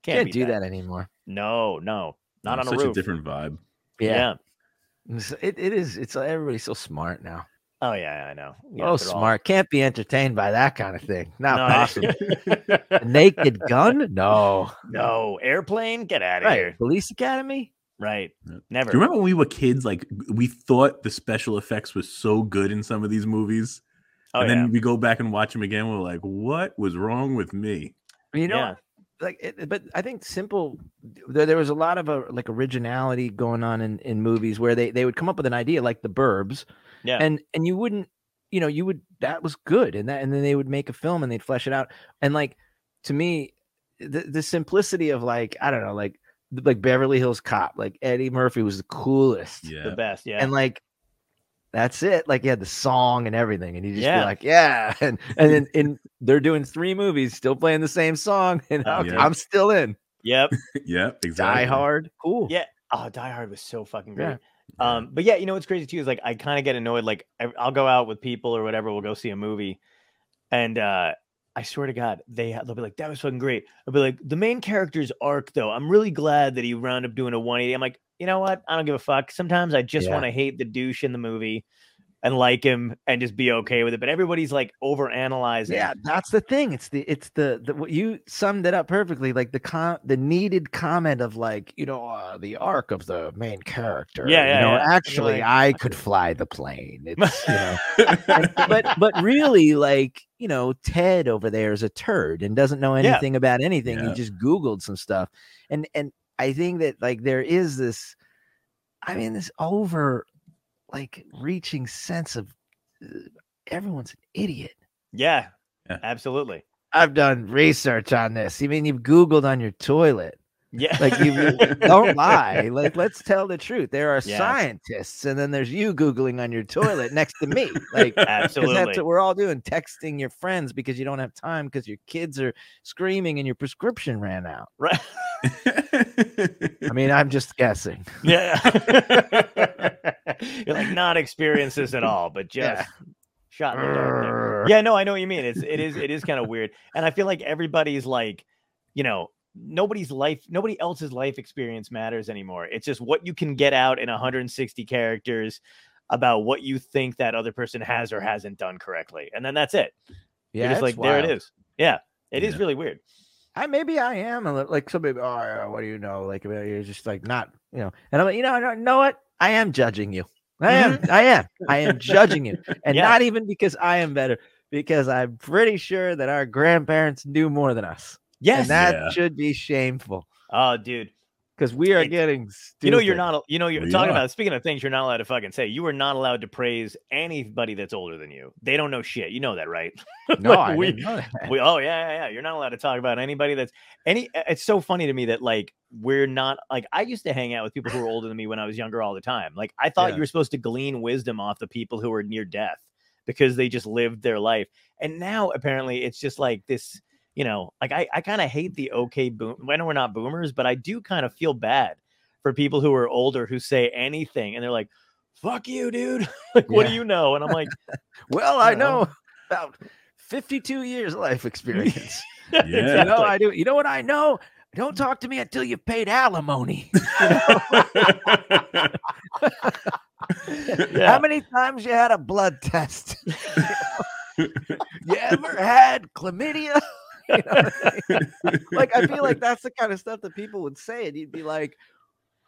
Can't, Can't do that. anymore. No, no, not It's on a such roof. a different vibe. yeah. It's- It, it is. It's everybody's so smart now. Oh yeah, I know. Yeah, oh, they're all- smart. Can't be entertained by that kind of thing. Not No, possible. Naked gun? No. no airplane. Get out of Right. here. Police Academy? Right. Never. Do you remember when we were kids? Like we thought the special effects was so good in some of these movies, oh and yeah. then we go back and watch them again. We're like, "What was wrong with me?" You know, Yeah. Like, it, but I think simple. There, there was a lot of uh like originality going on in, in movies where they they would come up with an idea like the Burbs, Yeah. and and you wouldn't, you know, you would that was good, and that and then they would make a film and they'd flesh it out, and like to me, the the simplicity of like I don't know, like like Beverly Hills Cop, like Eddie Murphy was the coolest, Yeah, the best. Yeah. and like that's it. Like you had the song and everything, and you just Yeah. be like, yeah, and and then and they're doing three movies, still playing the same song, and Oh, I'm, yeah. I'm still in. yep. yep. exactly. Die Hard, cool. Yeah. Oh, Die Hard was so fucking great. Yeah. Um, but yeah, you know what's crazy too is like I kind of get annoyed. Like I, I'll go out with people or whatever. We'll go see a movie, and uh, I swear to God, they they'll be like, "That was fucking great." I'll be like, "The main character's arc, though, I'm really glad that he wound up doing a 180." I'm like, you know what? I don't give a fuck. Sometimes I just Yeah. want to hate the douche in the movie and like him and just be okay with it. But everybody's like over analyzing. Yeah, that's the thing. It's the it's the, the what you summed it up perfectly. Like the com the needed comment of like you know uh, the arc of the main character. Yeah, you yeah, know, yeah. Actually, like, I could fly the plane. It's you know, and- but but really, like you know, Ted over there is a turd and doesn't know Yeah. anything about anything. Yeah. He just Googled some stuff, and and I think that like there is this, I mean, this over like reaching sense of uh, everyone's an idiot. Yeah, Yeah. absolutely. I've done research on this. You mean you've Googled on your toilet? Yeah, Like you don't lie. Like let's tell the truth. There are Yeah. scientists, and then there's you googling on your toilet next to me. Like absolutely. that's what we're all doing, texting your friends because you don't have time because your kids are screaming and your prescription ran out. right. I mean, I'm just guessing. Yeah. You're like not experiences at all, but just Yeah. shot in the dark. Yeah, no, I know what you mean. It's it is it is kind of weird. And I feel like everybody's like, you know, nobody's life, nobody else's life experience matters anymore. It's just what you can get out in 160 characters about what you think that other person has or hasn't done correctly. And then that's it. Yeah, You're just it's like, there it is. wild. Yeah. it is really weird. I maybe I am a little, like somebody. Oh, what do you know? Like you're just like not, you know. And I'm like, you know, I know what? I am judging you. I am. I am. I am judging you, and Mm-hmm. Yeah. not even because I am better, because I'm pretty sure that our grandparents knew more than us, Yes. and that Yeah. should be shameful oh, dude. because we are It's- getting. Stupid. You know, you're not, you know, you're We talking are. about speaking of things you're not allowed to fucking say. You are not allowed to praise anybody that's older than you. They don't know shit. You know that, right? No, Like, I we- didn't know that. We, oh yeah, yeah, yeah. You're not allowed to talk about anybody that's any. uh, It's so funny to me that like we're not like I used to hang out with people who were older than me when I was younger all the time. Like I thought Yeah. you were supposed to glean wisdom off the people who were near death because they just lived their life. And now apparently it's just like this. You know, like I, I kind of hate the okay boom. When we're not boomers, but I do kind of feel bad for people who are older who say anything and they're like, "Fuck you, dude." like, what do you know? And I'm like, Well, I you know. know about 52 years of life experience. Yeah. You know, exactly. I do. You know what I know? Don't talk to me until you've paid alimony. Yeah. How many times you had a blood test? you ever had chlamydia? You know I mean? like I feel like that's the kind of stuff that people would say, and you'd be like,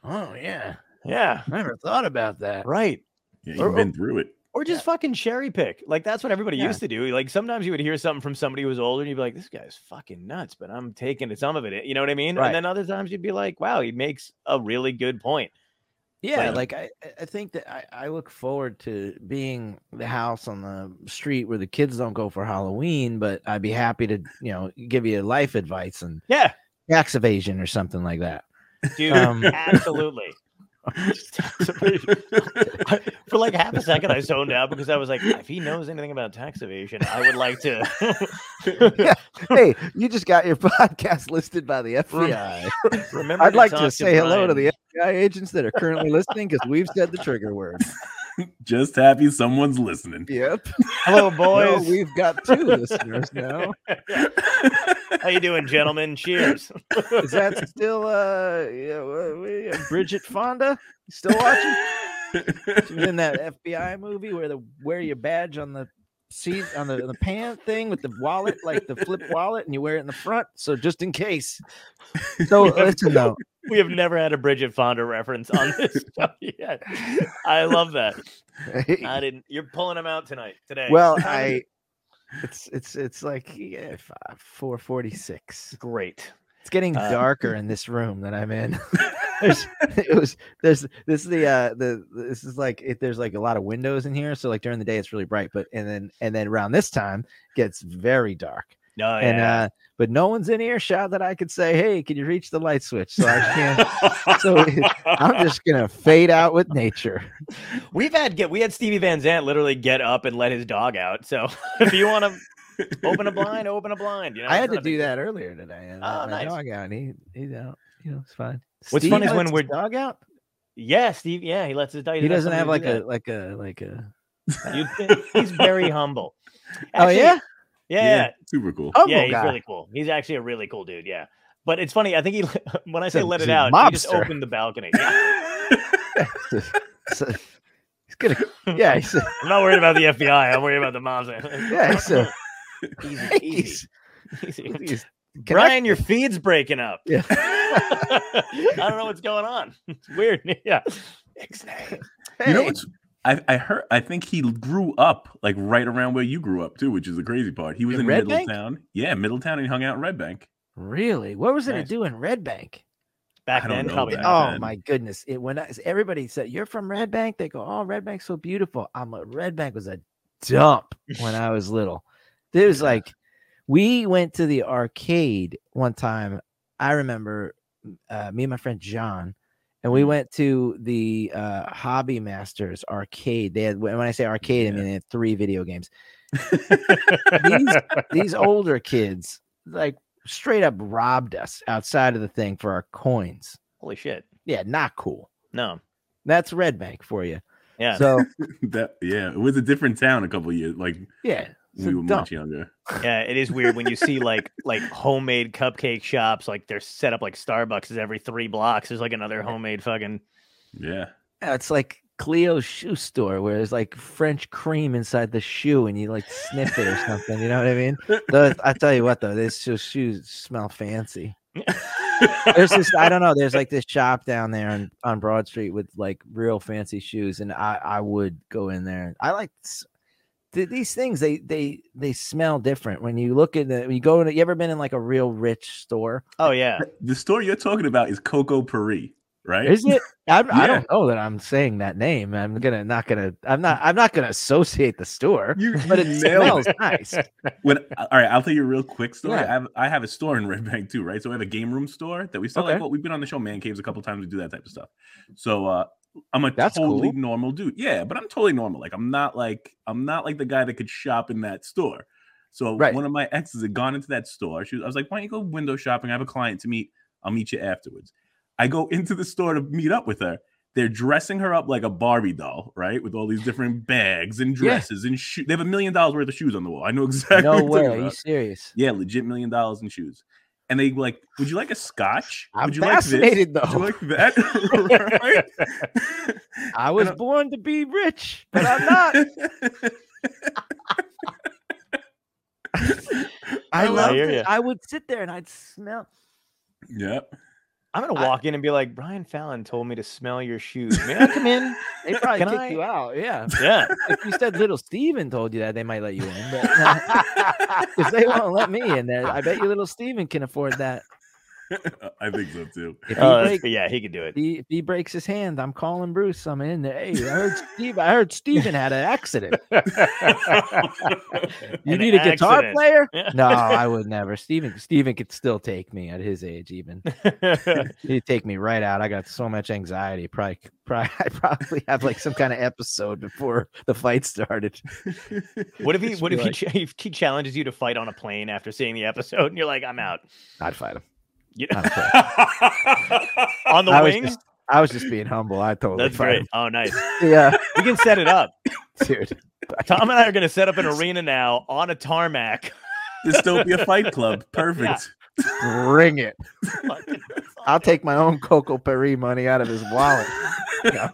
"Oh yeah, yeah, I never thought about that." right. Yeah, you've been through it. Or just fucking cherry pick. Like that's what everybody Yeah. used to do. Like sometimes you would hear something from somebody who was older and you'd be like, this guy's fucking nuts, but I'm taking some of it. You know what I mean? Right. And then other times you'd be like, wow, he makes a really good point. Yeah, Like- like I, I- think that I, I look forward to being the house on the street where the kids don't go for Halloween, but I'd be happy to, you know, give you life advice and Yeah, tax evasion or something like that. dude. Um, absolutely. Just tax evasion. I- For like half a second, I zoned out because I was like, if he knows anything about tax evasion, I would like to. hey, you just got your podcast listed by the FBI. Remember, I'd like to talk say hello to the FBI agents that are currently listening because we've said the trigger word. Just happy someone's listening. Yep. Hello, No, boys. we've got two listeners now. How you doing, gentlemen? Cheers. Is that still uh, yeah, wha- wha- Bridget Fonda? You still watching? She was in that FBI movie where the wear your badge on the seat on the, the pant thing with the wallet, like the flip wallet, and you wear it in the front. So just in case. So listen though, We have never had a Bridget Fonda reference on this show yet. I love that. I didn't. You're pulling them out tonight, today. well, I it's it's it's like yeah, four forty six. great. It's getting Uh, darker in this room that I'm in. there's, it was there's this is the uh the this is like it, there's like a lot of windows in here, so like during the day it's really bright, but and then and then around this time gets very dark. No, And yeah. uh but no one's in earshot that I could say, hey, can you reach the light switch? So I can't. so I'm just gonna fade out with nature. We've had get we had Stevie Van Zandt literally get up and let his dog out. So if you want to open a blind, open a blind. You know, I had to do that earlier today. And Oh, let my nice. dog out. And he he's out. You know, it's fine. What's Steve funny is when we're- dog out. Yeah, Steve. Yeah, he lets his dog. He doesn't have like a. a like a like a. He's very humble. Oh yeah. Yeah, yeah, super cool. Humble yeah. He's guy. really cool. He's actually a really cool dude. Yeah, but it's funny. I think he when I say He's a- let it a out, he just opened the balcony. Yeah. So, he's gonna. Yeah. He's a, I'm not worried about the FBI. I'm worried about the moms. yeah. He's a, easy, easy, he's, easy. he's Brian, your feed's breaking up. Yeah. I don't know what's going on. It's weird. Yeah. Ixnay. You know Hey, what's I, I heard I think he grew up like right around where you grew up too, which is the crazy part. He was In in, Red Bank? Middletown. Yeah, Middletown and he hung out in Red Bank. Really? What was it Nice. to do in Red Bank? Back then, probably back. Oh then. my goodness! It when I, everybody said you're from Red Bank, they go, "Oh, Red Bank's so beautiful." I'm a Red Bank was a dump when I was little. There was Yeah. like, we went to the arcade one time. I remember uh, me and my friend John, and we Mhm. went to the uh, Hobby Masters arcade. They had when I say arcade, I mean they had three video games. These these older kids like straight up robbed us outside of the thing for our coins. Holy shit! Yeah, not cool. No, That's Red Bank for you. yeah. So that yeah, it was a different town a couple years like yeah, it's when we a were dump. much younger. Yeah, it is weird when you see like like homemade cupcake shops, like they're set up like Starbucks is every three blocks. There's like another homemade fucking. Yeah. Yeah, it's like Cleo's shoe store where there's like French cream inside the shoe and you like sniff it or something. You know what I mean? Those- I tell you what though, these shoe- shoes smell fancy. There's this I don't know. There's like this shop down there on, on Broad Street with like real fancy shoes, and I I would go in there. I like s- th- these things. They they they smell different when you look at the. When you go in. You ever been in like a real rich store? oh yeah, The store you're talking about is Coco Paris, right? Is it? I, I Yeah. don't know that I'm saying that name. I'm gonna not gonna. I'm not. I'm not gonna associate the store, You, but it you nailed smells nice. When all right, I'll tell you a real quick story. Yeah. I have I have a store in Red Bank too, right? So we have a game room store that we sell Okay. like what we've been on the show Man Caves a couple times. We do that type of stuff. So uh I'm a That's totally cool. normal dude. Yeah, but I'm totally normal. Like I'm not like I'm not like the guy that could shop in that store. So Right. one of my exes had gone into that store. She was, I was like, why don't you go window shopping? I have a client to meet. I'll meet you afterwards. I go into the store to meet up with her. They're dressing her up like a Barbie doll, right? With all these different bags and Yeah. dresses and shoes. They have a million dollars worth of shoes on the wall. I know exactly. No way. Are you serious? Yeah, legit million dollars in shoes. And they like, would you like a scotch? I'm would you fascinated, like this? though. Would you like that? I was I- born to be rich, but I'm not. I I love it. I would sit there and I'd smell. yep. I'm gonna I- walk in and be like, Brian Fallon told me to smell your shoes. May I come in? They probably Can kick I- you out. Yeah. Yeah. If you said little Steven told you that, they might let you in. But if they won't let me in there, I bet you little Steven can afford that. I think so too. If uh, he, Oh, that's- break- yeah, he could do it. if he, if he breaks his hand, I'm calling Bruce. I'm in there. Hey, I heard Steve. I heard Steven had an accident. You An need a guitar player? No, I would never. Steven Steven could still take me at his age, even. He'd take me right out. I got so much anxiety. Probably, probably I probably have like some kind of episode before the fight started. what if he? Just What be if he, ch- if he challenges you to fight on a plane after seeing the episode, and you're like, I'm out. I'd fight him. You I on the I was just, I was just being humble. I totally That's fight great. Oh, nice. Yeah, We can set it up. dude. Tom and I are going to set up an arena now on a tarmac. Dystopia Fight Club. Perfect. Bring it. I'll take my own Coco Perry money out of his wallet. No,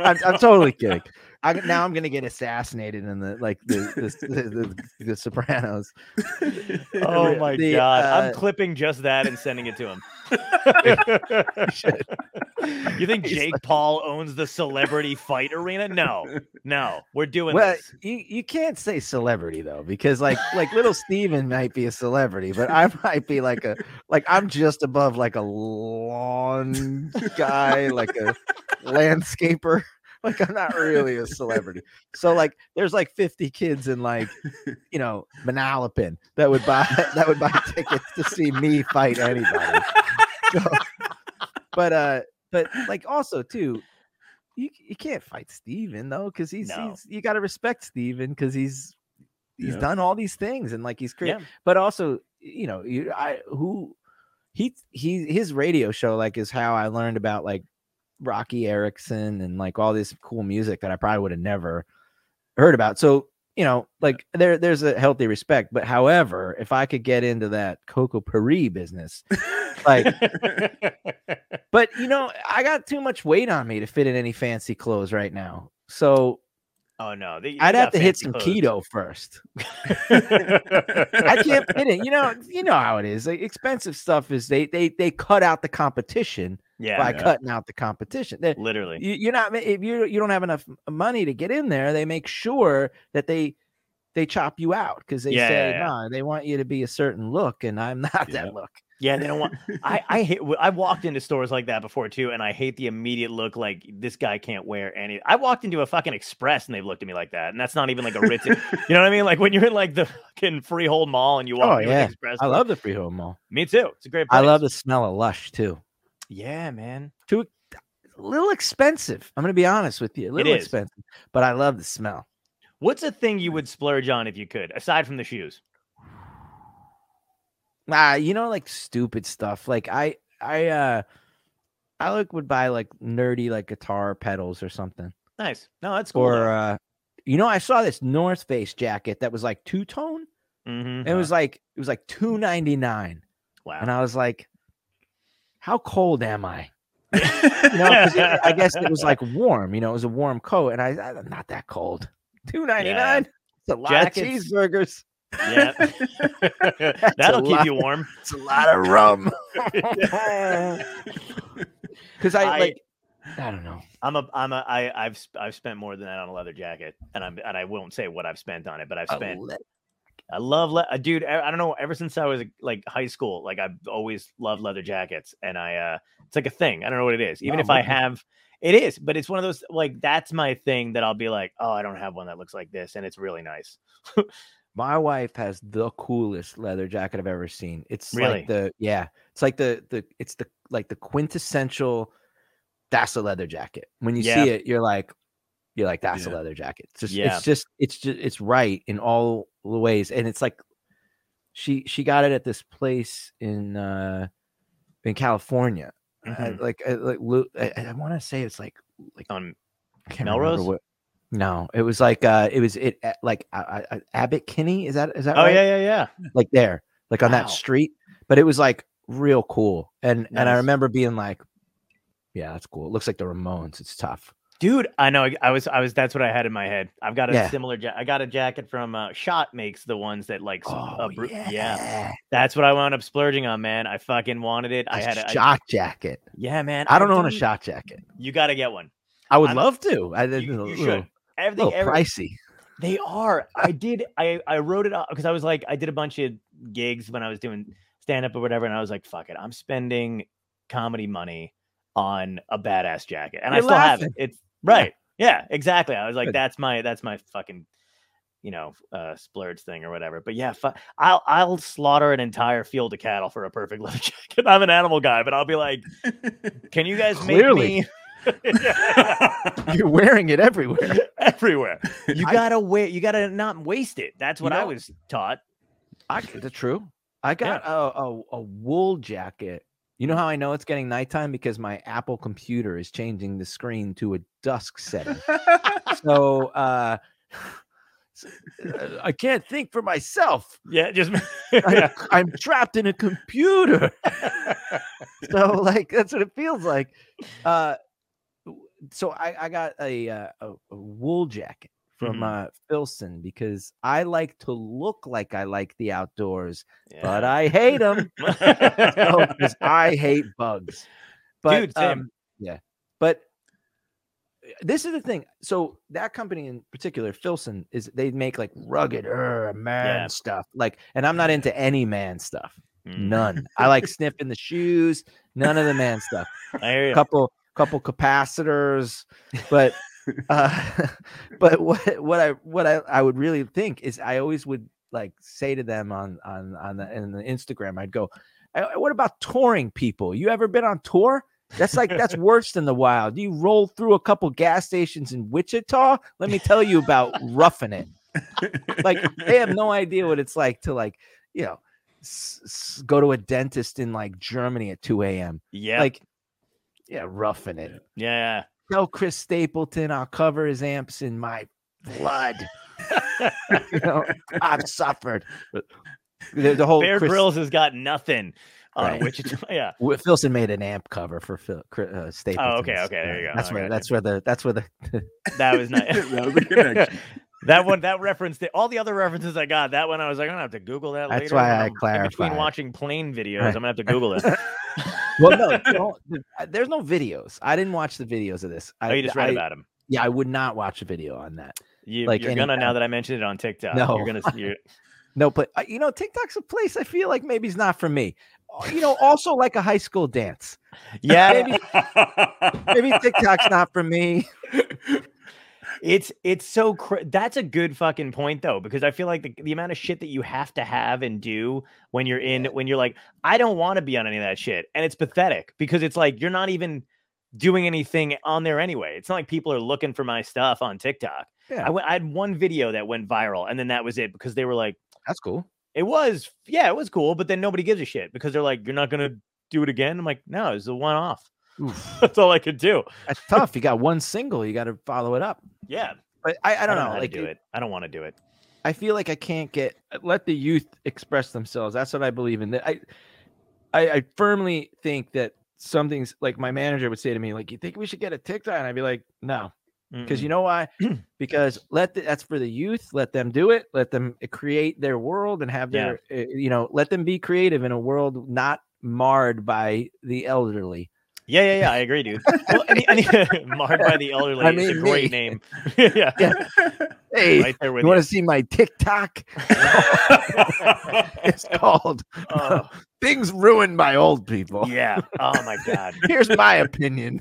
I'm, I'm totally kidding. I, now I'm gonna get assassinated in the like the the, the, the, the Sopranos. Oh my the, god! uh, I'm clipping just that and sending it to him. you think Jake like- Paul owns the celebrity fight arena? No, no, we're doing Well, this. you, you can't say celebrity though, because like like little Steven might be a celebrity, but I might be like a like I'm just above like a lawn guy, like a landscaper. Like I'm not really a celebrity. So like there's like 50 kids in like you know Manalapan that would buy that would buy tickets to see me fight anybody. So, but uh but like also too you, you can't fight Steven though because he's, No. he's you got to respect Steven because he's he's Yeah. done all these things and like he's great Yeah. but also you know you i who he he his radio show like is how i learned about like roky erickson and like all this cool music that i probably would have never heard about so you know like there there's a healthy respect but however if i could get into that coco Paris business like but you know i got too much weight on me to fit in any fancy clothes right now so oh no, they- i'd have to hit some clothes. keto first I can't fit it. You know, you know how it is. Like, expensive stuff is they they they cut out the competition Yeah, by Yeah. cutting out the competition. They- literally. you, you're not if you you don't have enough money to get in there. They make sure that they they chop you out because they Yeah, say yeah, no, they want you to be a certain look, and I'm not that look. Yeah, they don't want. I I hate. I walked into stores like that before too, and I hate the immediate look. Like this guy can't wear any. I walked into a fucking Express and they've looked at me like that, and that's not even like a Ritz. you know what I mean? Like when you're in like the fucking Freehold Mall and you walk Oh, into yeah. Express. I love the Freehold Mall. Me too. It's a great. I love the smell of Lush too. Yeah, man. A little expensive. I'm gonna be honest with you, a little expensive, but I love the smell. What's a thing you would splurge on if you could, aside from the shoes? Ah, you know, like stupid stuff. Like I, I, uh, I like would buy like nerdy like guitar pedals or something. Nice. No, that's cool. Or uh, you know, I saw this North Face jacket that was like two tone. mm-hmm. It was like it was like two ninety nine, wow. and I was like, "How cold am I?" You know, it- I guess it was like warm. You know, it was a warm coat, and I, I'm not that cold. Two ninety nine. It's a lot Jackets- of cheeseburgers. yeah. That'll keep lot. you warm. It's a lot of rum. Because I, I- like, I don't know. I'm a I'm a I I've I've spent more than that on a leather jacket, and I'm and I won't say what I've spent on it, but I've A spent. I love le- uh, dude. I, I don't know. Ever since I was like high school, like I've always loved leather jackets, and I uh, it's like a thing. I don't know what it is. Even Wow, if I have, it is, but it's one of those like that's my thing that I'll be like, oh, I don't have one that looks like this, and it's really nice. My wife has the coolest leather jacket I've ever seen. It's Really? like the yeah, it's like the the it's the like the quintessential. That's a leather jacket. When you Yeah. see it, you're like, you're like, that's Yeah. a leather jacket. It's just, Yeah. it's just, it's just, it's right in all ways, and it's like, she she got it at this place in uh in California. I- Mhm. like I, like I, I want to say it's like like On Melrose? what. No, it was like uh, it was it like uh, uh, Abbott Kinney. Is that is that oh right? yeah yeah yeah. like there, like on Wow. that street. But it was like real cool, and and I remember being like, yeah, that's cool. It looks like the Ramones. It's tough. Dude, I know. I was, I was. That's what I had in my head. I've got a Yeah. similar. Ja- I got a jacket from uh, Schott makes the ones that like. Oh br- yeah, yeah, that's what I wound up splurging on, man. I fucking wanted it. I A had a Schott jacket. yeah, man. I don't own a Schott jacket. You got to get one. I would I'm- love to. I did You, you little, should. Everything, little every, pricey. they are. I did. I I wrote it up because I was like, I did a bunch of gigs when I was doing stand up or whatever, and I was like, fuck it, I'm spending comedy money on a badass jacket, and I You're still have it. It's right. Yeah, exactly. I was like, Good. that's my that's my fucking you know uh splurge thing or whatever. But yeah, fu- I'll I'll slaughter an entire field of cattle for a perfect leather jacket. I'm an animal guy, but I'll be like, can you guys Clearly. make me You're wearing it everywhere. everywhere? You gotta wear. You gotta not waste it. That's what I know- was taught. I get the true. I got a, a a wool jacket. You know how I know it's getting nighttime because my Apple computer is changing the screen to a dusk setting. so uh, uh, I can't think for myself. Yeah, just I, I'm trapped in a computer. so like that's what it feels like. Uh, so I, I got a, uh, a a wool jacket from Mhm. uh, Filson because I like to look like I like the outdoors, but I hate them. because I hate bugs. But Dude, um, yeah, but uh, this is the thing. So that company in particular, Filson, is they make like rugged er, man Yeah. stuff. Like, and I'm not into any man stuff. Mm, None. I like sniffing the shoes. None of the man stuff. I hear you. Couple, couple capacitors, but. Uh, but what what I what I, I would really think is I always would like say to them on on on the, in the Instagram I'd go, "Uh, what about touring people? You ever been on tour? That's like that's worse than the wild. You roll through a couple gas stations in Wichita. Let me tell you about roughing it. Like they have no idea what it's like to like you know s- s- go to a dentist in like Germany at 2 a.m. Yeah, Like yeah, roughing it. yeah. Tell Chris Stapleton I'll cover his amps in my blood. you know, I've suffered. The, the whole Bear Chris, Grylls has got nothing on Right. Wichita. Yeah, Wi- Filson made an amp cover for Phil, Chris, uh, Stapleton. okay, okay, there you go. That's I where gotcha. that's where the that's where the that was nice. That was a connection. that one, that reference, the, all the other references I got, that one I was like, I'm gonna have to Google that. That's later why when I I'm in Between watching plane videos, Right. I'm gonna have to Google it. Well no, there's no videos. I didn't watch the videos of this. I, oh, you just read I- about them. Yeah, I would not watch a video on that. You, Like you're gonna now that I mentioned it on TikTok. No. You're gonna you're, No, but uh, you know, TikTok's a place I feel like maybe it's not for me. Uh, You know, also like a high school dance. yeah. Maybe maybe TikTok's not for me. It's it's so cra- that's a good fucking point though because I feel like the, the amount of shit that you have to have and do when you're in when you're like I don't want to be on any of that shit and it's pathetic because it's like you're not even doing anything on there anyway. It's not like people are looking for my stuff on TikTok. Yeah. I went I had one video that went viral and then that was it because they were like That's cool. it was yeah it was cool but then nobody gives a shit because they're like you're not gonna do it again. I'm like no it's a one off. Oof. That's all I could do. That's tough. You got one single, you got to follow it up. Yeah, But I, I don't know. how to Like do it. I don't want to do it. I feel like I can't get let the youth express themselves. That's what I believe in. That I, I, I firmly think that something's like my manager would say to me, like, "You think we should get a TikTok?" And I'd be like, "No," because you know why? because let the, that's for the youth. Let them do it. Let them uh, create their world and have Yeah. their, uh, you know, let them be creative in a world not marred by the elderly. Yeah, yeah, yeah. I agree, dude. Well, any, any, marred by the elderly I is a great me. name. yeah, Yeah. Hey, right there with you you. want to see my TikTok? it's called Oh, "Things Ruined by Old People." yeah. Oh my god. Here's my opinion.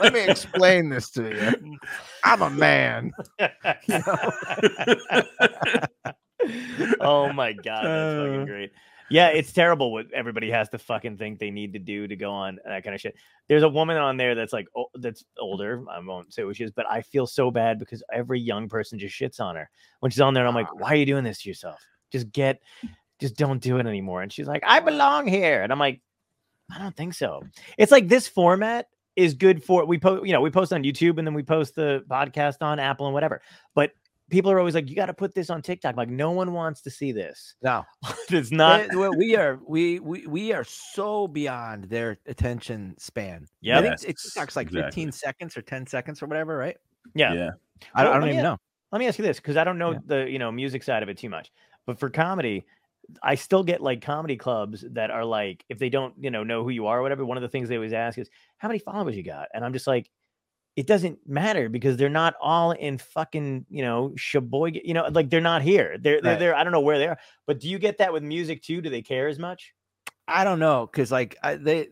Let me explain this to you. I'm a man. oh my god, that's fucking Uh. great. Yeah, it's terrible what everybody has to fucking think they need to do to go on that kind of shit. There's a woman on there that's like o- that's older. I won't say who she is, but I feel so bad because every young person just shits on her when she's on there. And I'm like, ah. why are you doing this to yourself? Just get, just don't do it anymore. And she's like, I belong here, and I'm like, I don't think so. It's like this format is good for we post, you know, we post on YouTube and then we post the podcast on Apple and whatever. But people are always like, you got to put this on TikTok. Like, no one wants to see this. No, it's not. we, we- we are we, we we are so beyond their attention span. Yeah. I think Yes, it TikTok's like exactly. 15 seconds or 10 seconds or whatever, right? Yeah. yeah. I, Well, I don't even a- know. Let me ask you this because I don't know Yeah. the you know music side of it too much, but for comedy, I still get like comedy clubs that are like if they don't you know know who you are or whatever. One of the things they always ask is how many followers you got, and I'm just like, it doesn't matter because they're not all in fucking you know Sheboygan. You know, like they're not here. They're they're Right. there. I don't know where they are, but do you get that with music too? Do they care as much? I don't know because like I, they,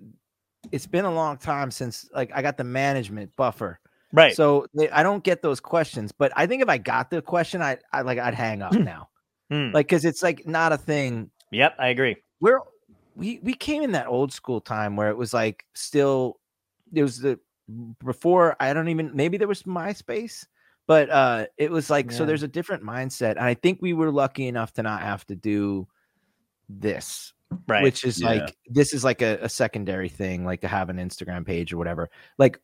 it's been a long time since like I got the management buffer, Right. so they, I don't get those questions. But I think if I got the question, I I like I'd hang up now, Hmm. like because it's like not a thing. Yep, I agree. we're we we came in that old school time where it was like still it was the before I don't even maybe there was MySpace, but uh it was like so there's a different mindset. And I think we were lucky enough to not have to do this, Right. which is Yeah. like this is like a, a secondary thing, like to have an Instagram page or whatever. Like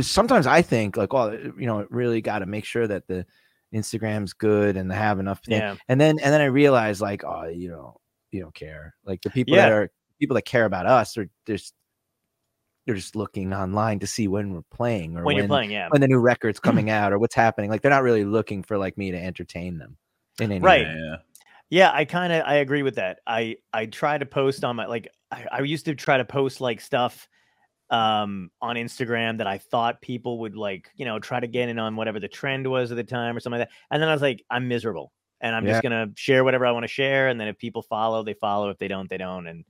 sometimes I think like, oh, you know, really got to make sure that the Instagram's good and they have enough thing yeah. and then and then I realized like, oh, you know, you don't care. Like the people Yeah. that are people that care about us are just they're just looking online to see when we're playing or When you're playing, yeah. when the new record's coming out or what's happening. Like they're not really looking for like me to entertain them in any Right. way. Yeah. Yeah, I kind of I agree with that. I I try to post on my like I, I used to try to post like stuff um on Instagram that I thought people would like, you know, try to get in on whatever the trend was at the time or something like that. And then I was like, I'm miserable. And I'm just gonna share whatever I want to share. And then if people follow, they follow. If they don't, they don't. And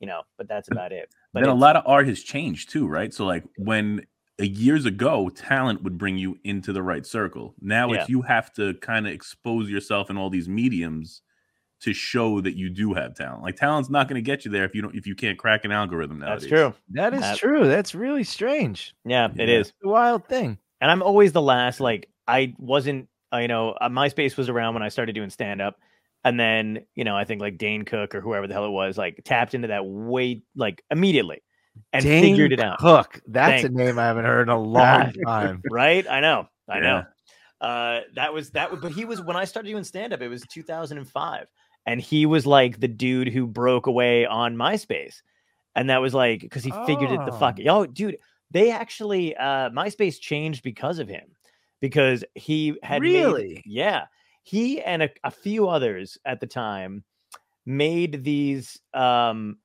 you know, but that's about it. But then a lot of art has changed too, right? So like when years ago, talent would bring you into the right circle. Now Yeah. it's you have to kind of expose yourself in all these mediums to show that you do have talent. Like talent's not going to get you there if you don't if you can't crack an algorithm nowadays. that's true. That is That- true. That's really strange. Yeah, Yeah. is. It's a wild thing. and I'm always the last. Like I wasn't, uh, you know, uh, MySpace was around when I started doing stand up, and then you know I think like Dane Cook or whoever the hell it was like tapped into that way like immediately and Dane figured it out. Cook. That's a name I haven't heard in a long time. Right? I know, I Yeah. know. Uh, that was that. was- But he was when I started doing stand up. It was 2005, and he was like the dude who broke away on MySpace, and that was like because he figured it the fuck. Oh, dude, they actually uh MySpace changed because of him because he had made- Really? yeah, he and a, a few others at the time made these um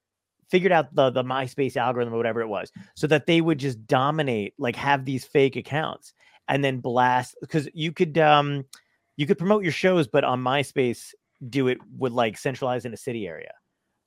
figured out the the MySpace algorithm or whatever it was so that they would just dominate like have these fake accounts and then blast because you could um you could promote your shows, but on MySpace do it would like centralized in a city area,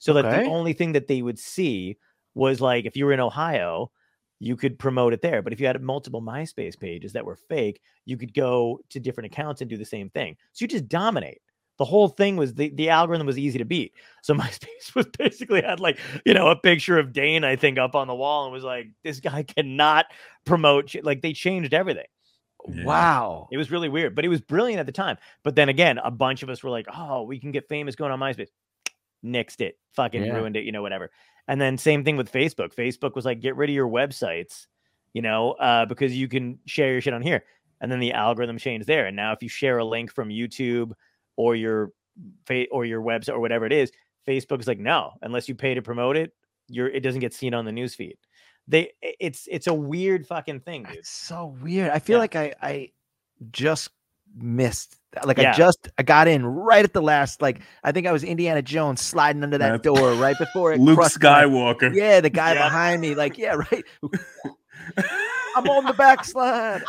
so that the only thing that they would see was like if you were in Ohio, you could promote it there. But if you had multiple MySpace pages that were fake, you could go to different accounts and do the same thing. So you just dominate. The whole thing was the, the algorithm was easy to beat. So MySpace was basically had like, you know, a picture of Dane, I think, up on the wall and was like, this guy cannot promote. Like they changed everything. Yeah. Wow. It was really weird, but it was brilliant at the time. But then again, a bunch of us were like, oh, we can get famous going on MySpace. Nixed it, fucking Yeah. ruined it, you know, whatever. And then same thing with Facebook. Facebook was like, get rid of your websites, you know, uh, because you can share your shit on here. And then the algorithm changed there. And now if you share a link from YouTube or your or your website or whatever it is, Facebook is like, no, unless you pay to promote it, you're it doesn't get seen on the news feed. They it's it's a weird fucking thing, dude. It's so weird. I feel Yeah. like I I just missed like Yeah. I just I got in right at the last like I think I was Indiana Jones sliding under that That's- door right before it Luke crushed my- Skywalker. Yeah, the guy Yeah. behind me, like, yeah, right. I'm on the backslide.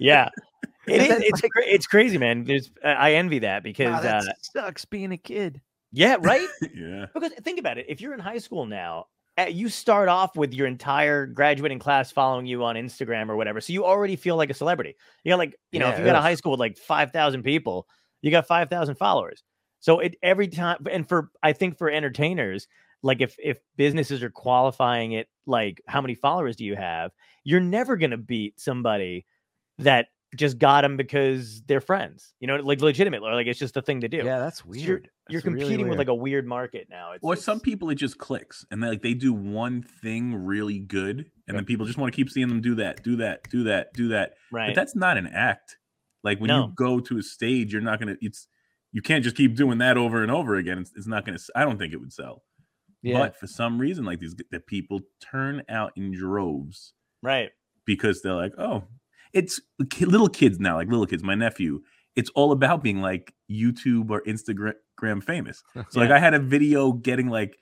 Yeah. It And is. then, It's like- it's crazy, man. There's I envy that because Wow, that uh, sucks being a kid. yeah, right. yeah. because think about it. If you're in high school now, Eh, you start off with your entire graduating class following you on Instagram or whatever, so you already feel like a celebrity. You got like you know, if you got a high school with like five thousand people, you got five thousand followers. So it every time, and for I think for entertainers, like if if businesses are qualifying it, like how many followers do you have? You're never gonna beat somebody that just got them because they're friends. You know, like legitimately, or like it's just a thing to do. Yeah, that's So weird. You're, you're That's really competing with like a weird market now. It's, Or it's- some people it just clicks and they like they do one thing really good and then people just want to keep seeing them do that, do that, do that, do that. right. But that's not an act. Like when No. you go to a stage, you're not gonna it's you can't just keep doing that over and over again. It's, it's not gonna I don't think it would sell. yeah. But for some reason, like these the people turn out in droves right. because they're like, oh, it's uh, little kids now, like little kids. My nephew, it's all about being like YouTube or Instagram famous. So like I had a video getting like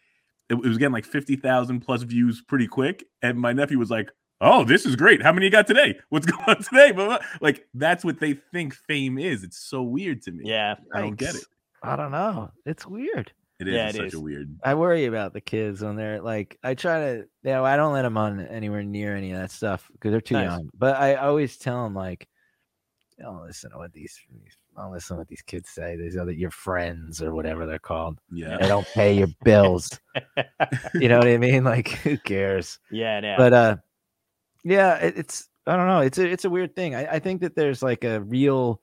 it, was getting like fifty thousand plus views pretty quick, and my nephew was like, "Oh, this is great! How many you got today? What's going on today?" Blah. Like that's what they think fame is. It's so weird to me. Yeah. I don't get it. I don't know. It's weird. It is Yeah, it such is. a weird. I worry about the kids when they're like, I try to, you know, I don't let them on anywhere near any of that stuff because they're too Nice. young. But I always tell them like, don't listen to what these, these don't listen to what these kids say. These other your friends or whatever they're called. Yeah, they don't pay your bills. you know what I mean? Like, who cares? Yeah. Yeah. But uh, yeah, it, it's I don't know. It's a it's a weird thing. I, I think that there's like a real,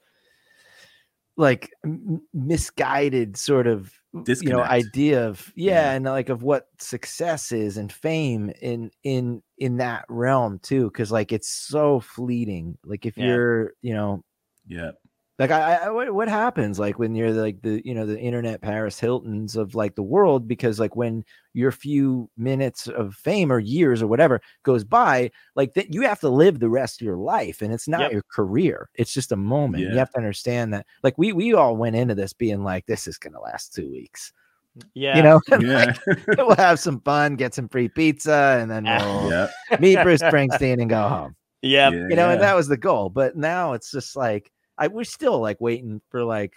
like m- misguided sort of you know idea of yeah, Yeah. and like of what success is and fame in in in that realm too because like it's so fleeting like if Yeah. you're you know yeah, like I, I what, what happens like when you're like the you know the internet paris hiltons of like the world because like when your few minutes of fame or years or whatever goes by like that you have to live the rest of your life and it's not Yep. your career it's just a moment you have to understand that like we we all went into this being like this is gonna last two weeks mm, yeah. you know yeah, we'll have some fun get some free pizza and then we'll yeah. meet bruce springsteen and go home Yeah. yeah, you know, and that was the goal. But now it's just like I we're still like waiting for like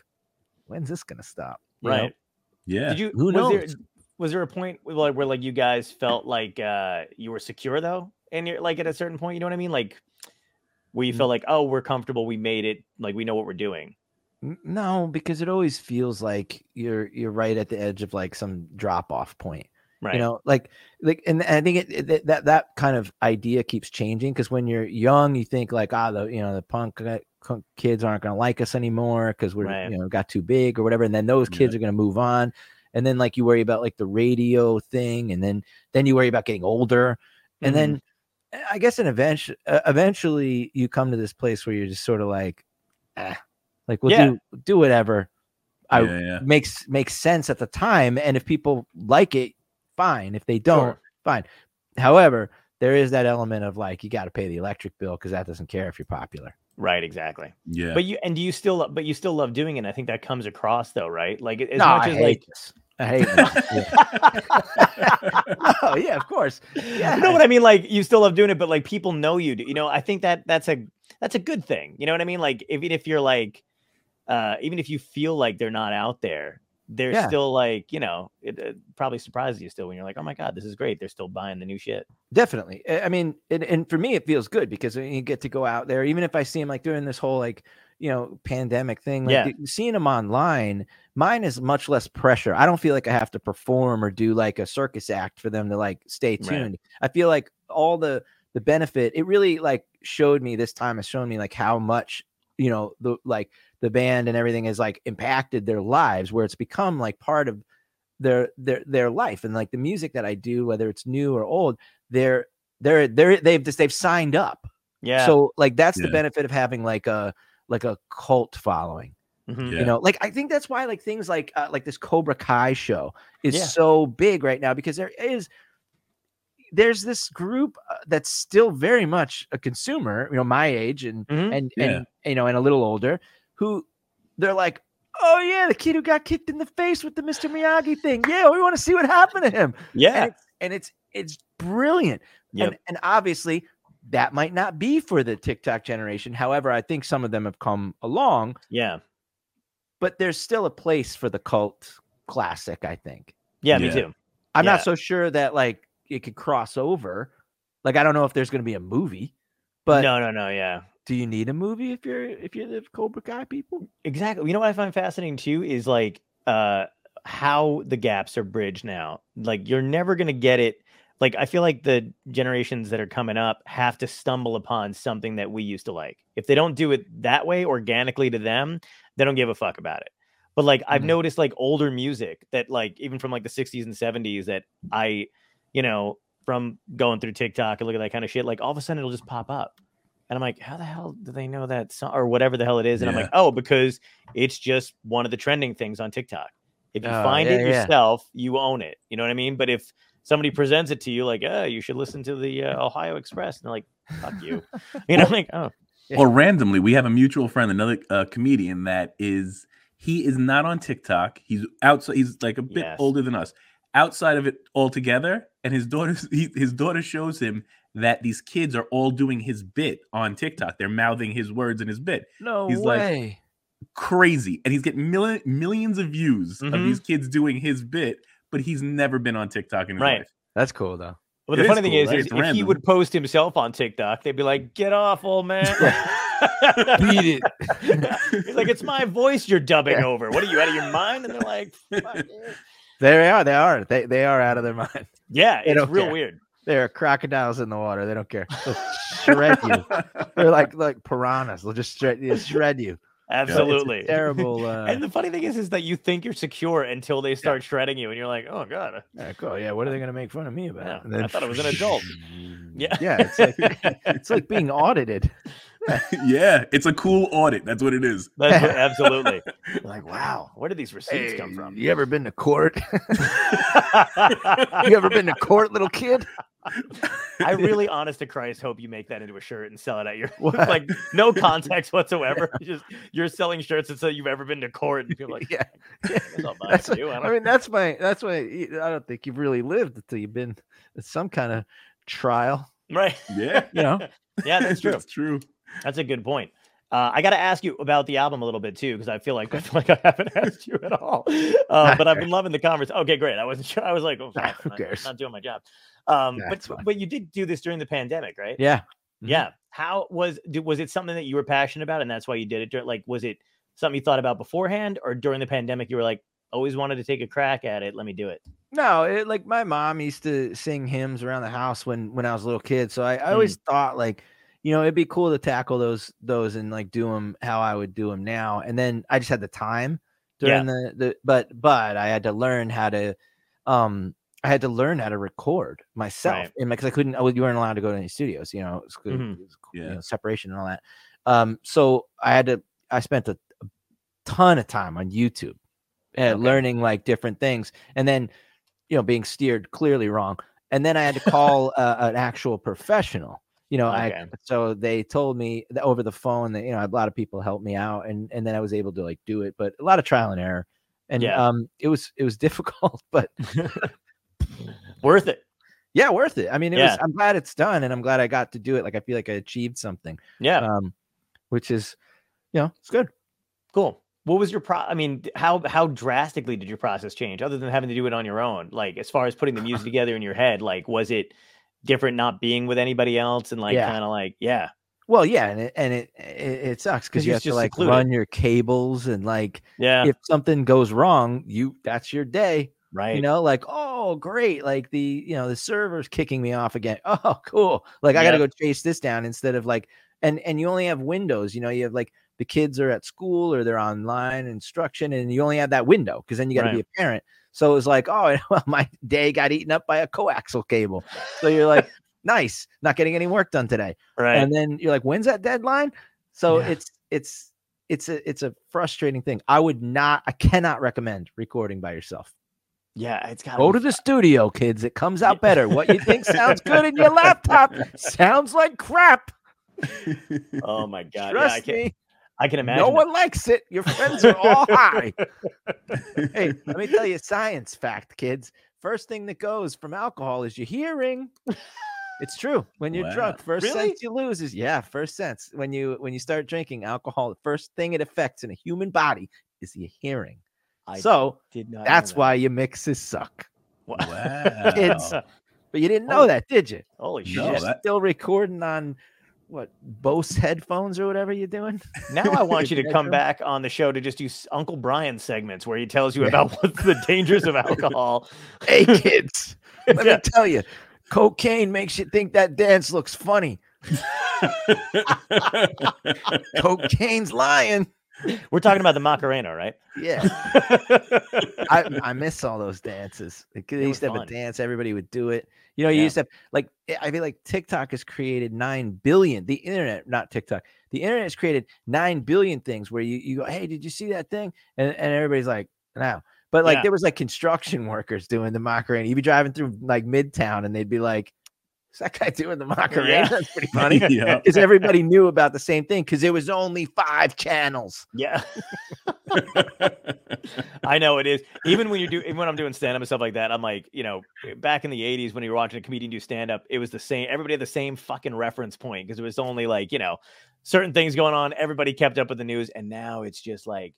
when's this gonna stop? You know? Right. yeah. Did you? Who was There, knows? was there a point where like, where like you guys felt like uh you were secure though, and you're like at a certain point, you know what I mean? Like where you felt like, oh, we're comfortable, we made it, like we know what we're doing. No, because it always feels like you're you're right at the edge of like some drop off point. Right. You know, like like, and I think it, it that that kind of idea keeps changing because when you're young, you think like, ah, the you know the uh, punk kids aren't going to like us anymore because we're Right. you know got too big or whatever, and then those Yeah. kids are going to move on, and then like you worry about like the radio thing, and then then you worry about getting older, and Mhm. then I guess in eventually uh, eventually you come to this place where you're just sort of like, eh, like we'll Yeah. do do whatever. I yeah. makes makes sense at the time and if people like it fine if they don't Sure. fine however there is that element of like you got to pay the electric bill because that doesn't care if you're popular right, exactly. yeah. But you and do you still but you still love doing it. and I think that comes across though, right? Like as no much i as hate like this I hate it. Yeah. oh yeah, of course. Yeah. You know what I mean? Like you still love doing it, but like people know you. Do, you know, I think that that's a that's a good thing. You know what I mean? Like even if you're like, uh, even if you feel like they're not out there, they're Yeah. still like, you know, it, it probably surprises you still when you're like, oh my god, this is great. They're still buying the new shit. Definitely. I I mean, and, and for me, it feels good because you get to go out there, even if I see him like during this whole like, you know, pandemic thing, like Yeah. seeing him online, mine is much less pressure. I don't feel like I have to perform or do like a circus act for them to like stay Right. tuned. I feel like all the the benefit, it really like showed me this time has shown me like how much, you know, the like the band and everything has like impacted their lives where it's become like part of their their their life and like the music that I do, whether it's new or old, they're they're they're they've just they've signed up. Yeah. So like that's the benefit of having like a like a cult following. Mhm. Yeah. You know, like I think that's why like things like uh, like this Cobra Kai show is Yeah. so big right now because there is there's this group uh, that's still very much a consumer, you know, my age and Mhm. and Yeah. and you know, and a little older, who they're like, oh yeah, the kid who got kicked in the face with the Mr. Miyagi thing. Yeah, we want to see what happened to him. Yeah. And it's and it's it's brilliant. Yep. And and obviously that might not be for the TikTok generation. However, I think some of them have come along, Yeah. but there's still a place for the cult classic, I think. Yeah. Me too. I'm Yeah. not so sure that like it could cross over. Like I don't know if there's going to be a movie, but no, no, no. Yeah. do you need a movie if you're if you're the Cobra Kai people? Exactly. You know what I find fascinating too is like uh how the gaps are bridged now. Like you're never gonna get it. Like I feel like the generations that are coming up have to stumble upon something that we used to like. If they don't do it that way organically to them, they don't give a fuck about it. But like I've Mhm. noticed like older music that like even from like the 60s and 70s that I, you know, from going through TikTok and look at that kind of shit, like all of a sudden it'll just pop up. And I'm like, how the hell do they know that song or whatever the hell it is? And I'm like, oh, because it's just one of the trending things on TikTok. If you Oh, find yeah, it yeah. yourself, you own it. You know what I mean? But if somebody presents it to you like, oh, you should listen to the uh, Ohio Express, and they're like, fuck you. You know, I'm like, oh, or randomly we have a mutual friend another uh, comedian that is he is not on tiktok he's outside he's like a bit Yes. older than us outside of it altogether and his daughter he, his daughter shows him that these kids are all doing his bit on tiktok they're mouthing his words in his bit No He's like, way. crazy and he's getting million, millions of views of Mhm. these kids doing his bit but he's never been on tiktok in his Right. life That's cool though. Well, It the is funny thing cool, is, right? is It's if he would post himself on TikTok, they'd be like, "Get off, old man!" Beat it. He's like, "It's my voice you're dubbing Yeah. over. What are you out of your mind?" And they're like, "Fuck it." There they are. They are. They they are out of their mind. "Yeah, They it's real care. weird." They're crocodiles in the water. They don't care. They'll shred you. They're like like piranhas. They'll just shred, you shred you. So it's a Absolutely. terrible. Uh, and the funny thing is, is that you think you're secure until they start shredding you, and you're like, "Oh god, yeah, cool. yeah, what are they going to make fun of me about? Yeah, And I thought I was an adult." yeah, Yeah, it's like it's like being audited. yeah it's a cool audit that's what it is That's what- absolutely. Like, wow, where did these receipts come from? You ever been to court? you ever been to court, little kid? I really, honest to Christ, hope you make that into a shirt and sell it at your What? like no context whatsoever. Just you're selling shirts that say you've ever been to court, and people are like, yeah. I guess That's it you. I I mean, that's my that's why I don't think you've really lived until you've been at some kind of trial. right? yeah You know, Yeah, that's true. that's true That's a good point. Uh, I got to ask you about the album a little bit too, because I feel like I feel like I haven't asked you at all. Uh, but I've been loving the conversation. Okay, great. I wasn't sure. I was like, oh, fuck, who I'm not- cares? Not doing my job. Um, Yeah, but but you did do this during the pandemic, right? yeah. Mhm. Yeah. How was was it something that you were passionate about, and that's why you did it? Like, was it something you thought about beforehand, or during the pandemic you were like, always wanted to take a crack at it? Let me do it. No, it, like my mom used to sing hymns around the house when when I was a little kid. So I, I always thought like, you know, it'd be cool to tackle those those and like do them how I would do them now. And then I just had the time during the the but but I had to learn how to um I had to learn how to record myself Right. and because I couldn't I, would- you weren't allowed to go to any studios, you know, was, good- Mhm. it was, you Yeah. know, separation and all that. Um, so I had to I spent a, a ton of time on YouTube uh, Okay. learning like different things and then you know being steered clearly wrong and then i had to call uh, an actual professional you know i so they told me over the phone that you know a lot of people helped me out and and then i was able to like do it but a lot of trial and error and Yeah. um, it was it was difficult, but Worth it. yeah, worth it. I mean, it was. Yeah. I'm glad it's done, and I'm glad I got to do it. Like I feel like I achieved something, Yeah. um, which is, you know, it's good. Cool. What was your pro? I mean, how how drastically did your process change, other than having to do it on your own? Like, as far as putting the music together in your head, like, was it different not being with anybody else and like Yeah. kind of like, yeah, Well, yeah, and it and it it, it sucks 'Cause because you have to like secluded. run your cables and like yeah, if something goes wrong, you that's your day. right, You know, like oh great, like the you know the server's kicking me off again. Oh cool, like I got to go chase this down instead of like and and you only have windows. You know, you have like the kids are at school or they're online instruction, and you only have that window because then you got to Right. be a parent. So it was like, oh, well, my day got eaten up by a coaxial cable. So you're like, nice, not getting any work done today. Right, and then you're like when's that deadline? So Yeah. it's it's it's a it's a frustrating thing. I would not i cannot recommend recording by yourself. Yeah. It's got go to the studio kids. It comes out better. What you think sounds good in your laptop sounds like crap. Oh my god, yeah, trust I can, me I can imagine. no that. one likes it your friends are all high hey let me tell you a science fact kids first thing that goes from alcohol is your hearing it's true when you're Wow. drunk first Really? sense you lose is yeah first sense when you when you start drinking alcohol the first thing it affects in a human body is your hearing I so did not. that's that. why your mixes suck Wow. Wow. Kids. but you didn't know Oh, that did you Holy shit! you're that- still recording on what bose headphones or whatever you're doing Now I want you to come back on the show to just do Uncle Brian segments where he tells you Yeah. about what's the dangers of alcohol. hey kids let Yeah. me tell you cocaine makes you think that dance looks funny cocaine's lying We're talking about the Macarena, right? yeah I, I miss all those dances. Like, They used to have fun. a dance, everybody would do it. You know, you Yeah. used to have like eh, I feel like TikTok has created nine billion. The internet, not TikTok. The internet has created nine billion things where you, you go, Hey, did you see that thing? And and everybody's like, no. But like Yeah. there was like construction workers doing the Macarena. You'd be driving through like midtown and they'd be like, Is that guy doing the Macarena? Yeah. That's pretty funny. yeah. Because everybody knew about the same thing because it was only five channels. Yeah. I know it is. Even when you do, even when I'm doing stand up and stuff like that, I'm like, you know, back in the 80s when you were watching a comedian do stand up, it was the same. Everybody had the same fucking reference point because it was only like, you know, certain things going on. Everybody kept up with the news. And now it's just like,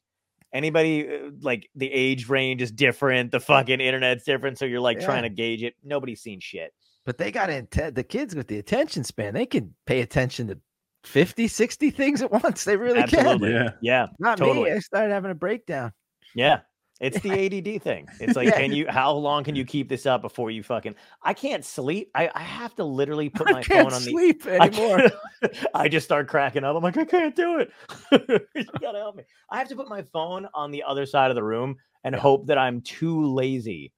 anybody uh, like the age range is different. The fucking internet's different. So you're like trying to gauge it. Nobody's seen shit. But they got intent the kids with the attention span they can pay attention to 50 60 things at once they really Absolutely. can Yeah. Yeah. not totally. me i started having a breakdown Yeah. It's the ADD thing. It's like, Yeah. can you, how long can you keep this up before you fucking, I can't sleep. I, I have to literally put i my can't phone on the, sleep I, anymore can't- I just start cracking up. I'm like, I can't do it. you gotta help me. I have to put my phone on the other side of the room and hope that I'm too lazy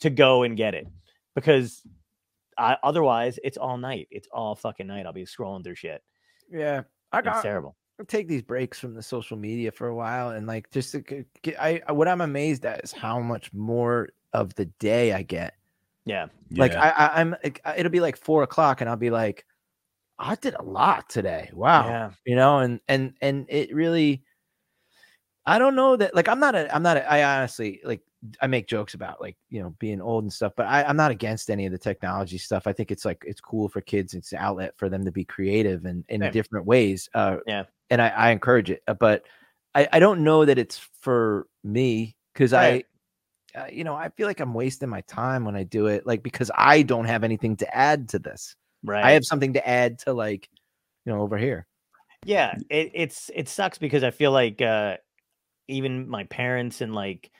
to go and get it because I, otherwise it's all night. It's all fucking night. I'll be scrolling through shit. yeah i It's got terrible. I take these breaks from the social media for a while and like just to get, I I- what I'm amazed at is how much more of the day I get. Yeah. Like Yeah. I, I I'm like, it'll be like four o'clock and I'll be like, I did a lot today. Wow. Yeah. you know and and and it really i don't know that like i'm not a i'm not a, i honestly like i make jokes about like you know being old and stuff but I, i'm not against any of the technology stuff i think it's like it's cool for kids it's an outlet for them to be creative and in Same. different ways uh Yeah. and i i encourage it uh, but i i don't know that it's for me because Right. i uh, you know i feel like i'm wasting my time when i do it like because i don't have anything to add to this Right. i have something to add to like you know over here Yeah, it, it's it sucks because I feel like uh even my parents and like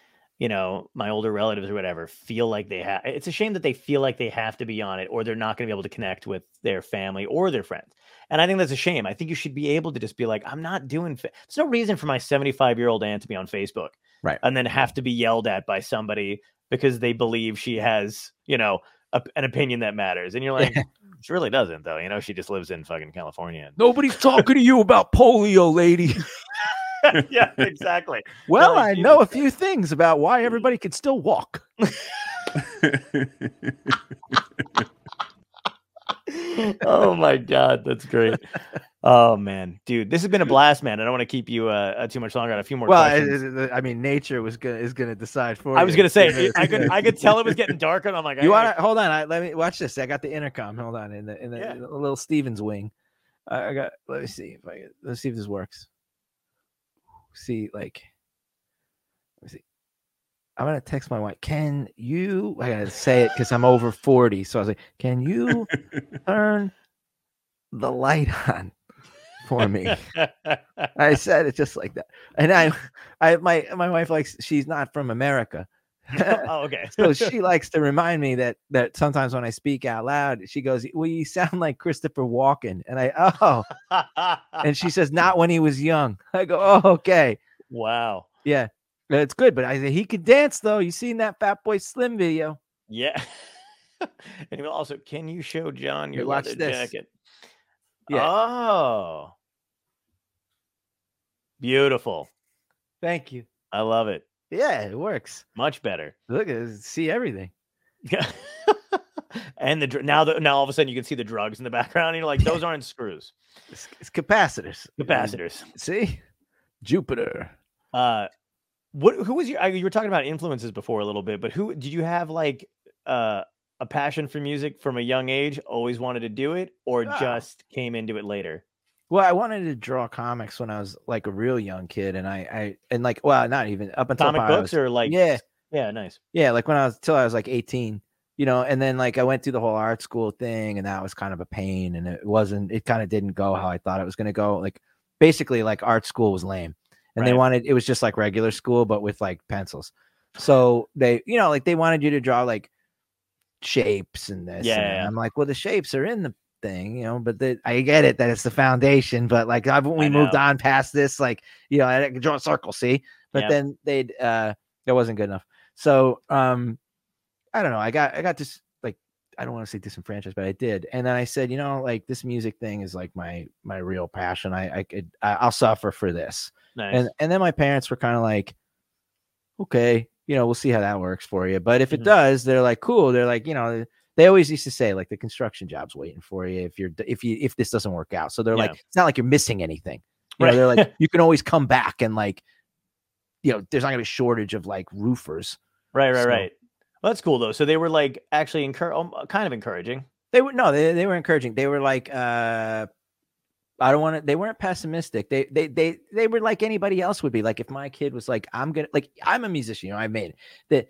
you know my older relatives or whatever feel like they have. It's a shame that they feel like they have to be on it or they're not going to be able to connect with their family or their friends. And I think that's a shame. I think you should be able to just be like, I'm not doing. Fa-. There's no reason for my 75 year old aunt to be on Facebook, Right. And then have to be yelled at by somebody because they believe she has, you know, a, an opinion that matters. And you're like, she really doesn't, though. You know, she just lives in fucking California. Nobody's talking to you about polio, lady. yeah, exactly. Well, like, I know a few things about why everybody can still walk. oh my god, that's great. Oh man, dude, this has been a blast, man. I don't want to keep you uh, too much longer. I got a few more well, it- I mean, nature was gonna is gonna decide for you. I was gonna say I could I could tell it was getting darker. And I'm like, You want to hold on? I, let me watch this. I got the intercom. Hold on, in the in the, Yeah. in the little Stevens wing. I, I got. Let me see if I let's see if this works. See, like, let me see. I'm gonna text my wife. Can you? I gotta say it because I'm over forty. So I was like, "Can you turn the light on for me?" I said it just like that, and I, I my my wife likes. She's not from America. oh, okay. so she likes to remind me that that sometimes when I speak out loud, she goes, "Well, you sound like Christopher Walken," and I, oh, and she says, "Not when he was young." I go, "Oh, okay, wow. yeah, it's good." But I said he could dance though. You seen that Fatboy Slim video? Yeah. and also, can you show John your watch leather jacket? Yeah. Oh. Beautiful. Thank you. I love it. Yeah, it works. Much better. Look at see everything. Yeah. and the dr- now the now all of a sudden you can see the drugs in the background. And you're like, those aren't screws. It's, it's capacitors. Capacitors. See, Jupiter. Uh what who was your I- you were talking about influences before a little bit, but who did you have like uh a passion for music from a young age, always wanted to do it, or Ah. just came into it later? Well, I wanted to draw comics when I was like a real young kid, and I, I and like, well, not even up until Comic books was- or like yeah, yeah, nice. Yeah, like when I was till I was like 18, you know, and then like I went through the whole art school thing, and that was kind of a pain, and it wasn't, it kind of didn't go how I thought it was going to go. Like basically, like art school was lame, and they wanted it was just like regular school, but with like pencils. So they, you know, like they wanted you to draw like shapes and this. Yeah, and. I'm like, well, the shapes are in the thing, you know, but the, I get it that it's the foundation, but like when we moved on past this, like you know, I draw a circle, see, but Yep. then they'd uh that wasn't good enough. So um I don't know. I got I got this like I don't want to say disenfranchised, but I did. And then I said, you know, like this music thing is like my my real passion. I I could I, I'll suffer for this. Nice. And and then my parents were kind of like, okay, you know, we'll see how that works for you. But if it Mhm. does, they're like, cool. They're like, you know, they always used to say like the construction job's waiting for you if you're if you if this doesn't work out. So they're like, it's not like you're missing anything. You Right. know, they're like, you can always come back and like, you know, there's not gonna be a shortage of like roofers. right, right, so- right. Well, that's cool though. So they were like actually encourage, um, kind of encouraging. They were no, they, they were encouraging. They were like, uh I don't want to. They weren't pessimistic. They they they they were like anybody else would be. Like if my kid was like, I'm gonna like I'm a musician. You know, I made it. That,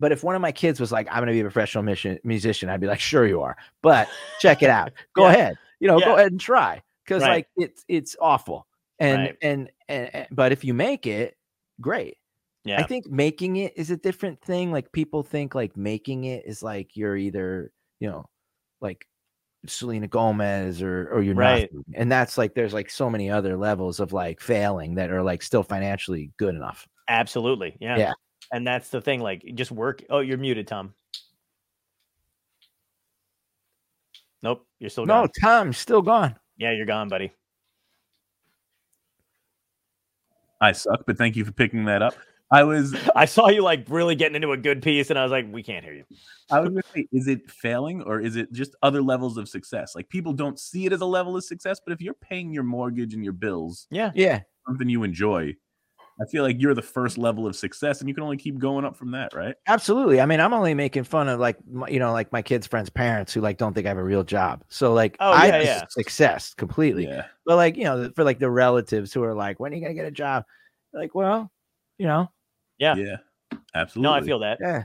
but if one of my kids was like, I'm gonna be a professional mission, musician, I'd be like, sure you are. But check it out. Go Yeah. ahead. You know, go ahead and try because Right. like it's it's awful. And, Right. and and and but if you make it, great. Yeah. I think making it is a different thing. Like people think like making it is like you're either, you know, like Selena Gomez or or you're Right. nothing. And that's like there's like so many other levels of like failing that are like still financially good enough. Absolutely. Yeah. Yeah. And that's the thing. Like, just work. Oh, you're muted, Tom. Nope. You're still No, gone. Tom's still gone. Yeah, you're gone, buddy. I suck, but thank you for picking that up. I was I saw you like really getting into a good piece, and I was like, we can't hear you. I was gonna say, is it failing or is it just other levels of success? Like people don't see it as a level of success, but if you're paying your mortgage and your bills, Yeah. Yeah. something you enjoy, I feel like you're the first level of success, and you can only keep going up from that, right? Absolutely. I mean, I'm only making fun of like my, you know, like my kids' friends' parents who like don't think I have a real job. So like Oh, I yeah, have yeah. success completely. Yeah. But like, you know, for like the relatives who are like, when are you gonna get a job? Like, well, you know, Yeah. Yeah. Absolutely. No, I feel that. yeah.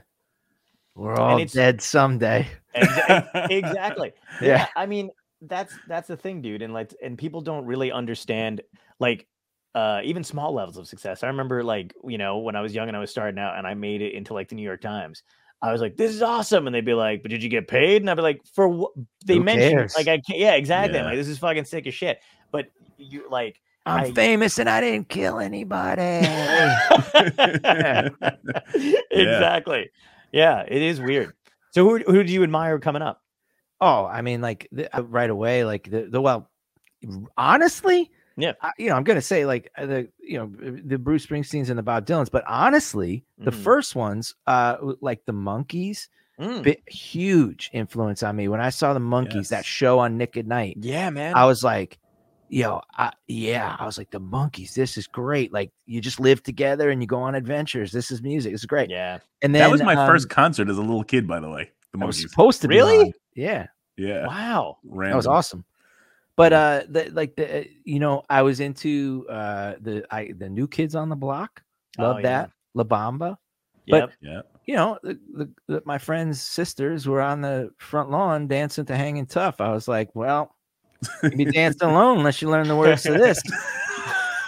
We're all it's- dead someday. Exa- exactly. Yeah. Yeah. I mean, that's that's the thing, dude. And like, and people don't really understand like uh even small levels of success. I remember like, you know, when I was young and I was starting out and I made it into like the New York Times. I was like, "This is awesome," and they'd be like, "But did you get paid?" And I'd be like, "For what?" They Who mentioned cares? like I can't. Yeah, exactly. I'm Yeah. like, "This is fucking sick as shit." But you like, I'm I- famous and I didn't kill anybody. exactly. Yeah, it is weird. So who who do you admire coming up? oh, I mean, like the, uh, right away, like the, the well, honestly, Yeah. I, you know, I'm gonna say like uh, the you know the Bruce Springsteens and the Bob Dylans, but honestly, the Mhm. first ones, uh, like the Monkees Mm. bi- huge influence on me. When I saw the Monkees, that show on Nick at Nite, Yeah, man. I was like, yo, I, yeah, I was like, the Monkees, this is great. Like you just live together and you go on adventures. This is music. It's great. yeah. And then that was my um, first concert as a little kid, by the way. The I was Monkees. supposed to be Really? on. Yeah, Yeah. Wow. that was awesome. But uh, the, like the uh, you know, I was into uh the I the new kids on the block. Love Oh, that La Bamba. But- Yep. Yeah. you know, the, the, the, my friends' sisters were on the front lawn dancing to Hanging Tough. I was like, well, you be dancing alone unless you learn the words to this.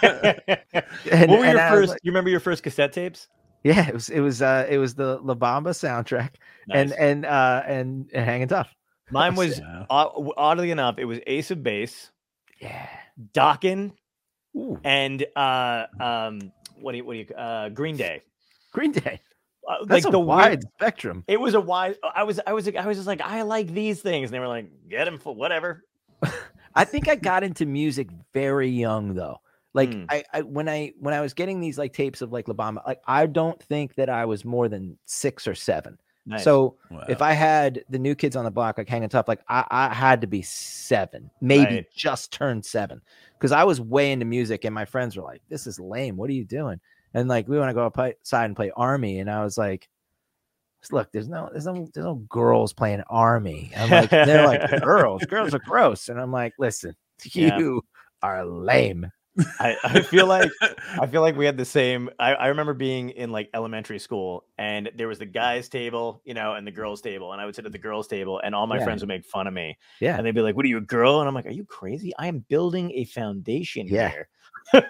what were your first? like- you remember your first cassette tapes? yeah, it was it was uh it was the La Bamba soundtrack and and uh and, and Hanging Tough. Mine was Yeah. odd- oddly enough, it was Ace of Base, Yeah. Dokken, Ooh, and uh, um, what do you what do you uh, Green Day. Green Day. Uh, That's like a the wide weird, spectrum. it was a wide. I was I was I was just like I like these things, and they were like get him for whatever. I think I got into music very young though. Like Mm. I, I when I when I was getting these like tapes of like La Bamba, like I don't think that I was more than six or seven. Nice. So if I had the new kids on the block like hanging tough, like I, I had to be seven, maybe Right. just turned seven, because I was way into music, and my friends were like, "This is lame. What are you doing?" And like we want to go outside and play army, and I was like, "Look, there's no, there's no, there's no girls playing army." I'm like, they're like girls, girls are gross, and I'm like, listen, Yeah. you are lame. I, I feel like I feel like we had the same. I, I remember being in like elementary school, and there was the guys' table, you know, and the girls' table, and I would sit at the girls' table, and all my Yeah. friends would make fun of me, Yeah. and they'd be like, "What are you, a girl?" And I'm like, "Are you crazy? I am building a foundation Yeah. here."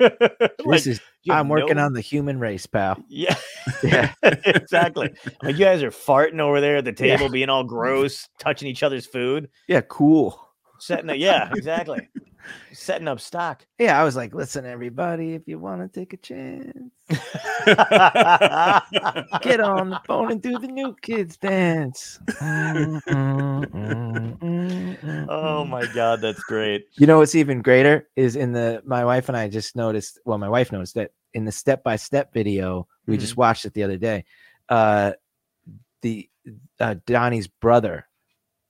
This Like, is I'm working no- on the human race, pal. Yeah, Yeah. exactly. Like you guys are farting over there at the Yeah. table, being all gross, touching each other's food, Yeah, cool. setting up. Yeah, exactly. Setting up stock. Yeah, I was like, listen, everybody, if you want to take a chance, get on the phone and do the new kids dance. Oh my god, that's great. You know what's even greater is in the my wife and I just noticed. Well, my wife noticed that in the step by step video we just watched it the other day. Uh, the uh, Donnie's brother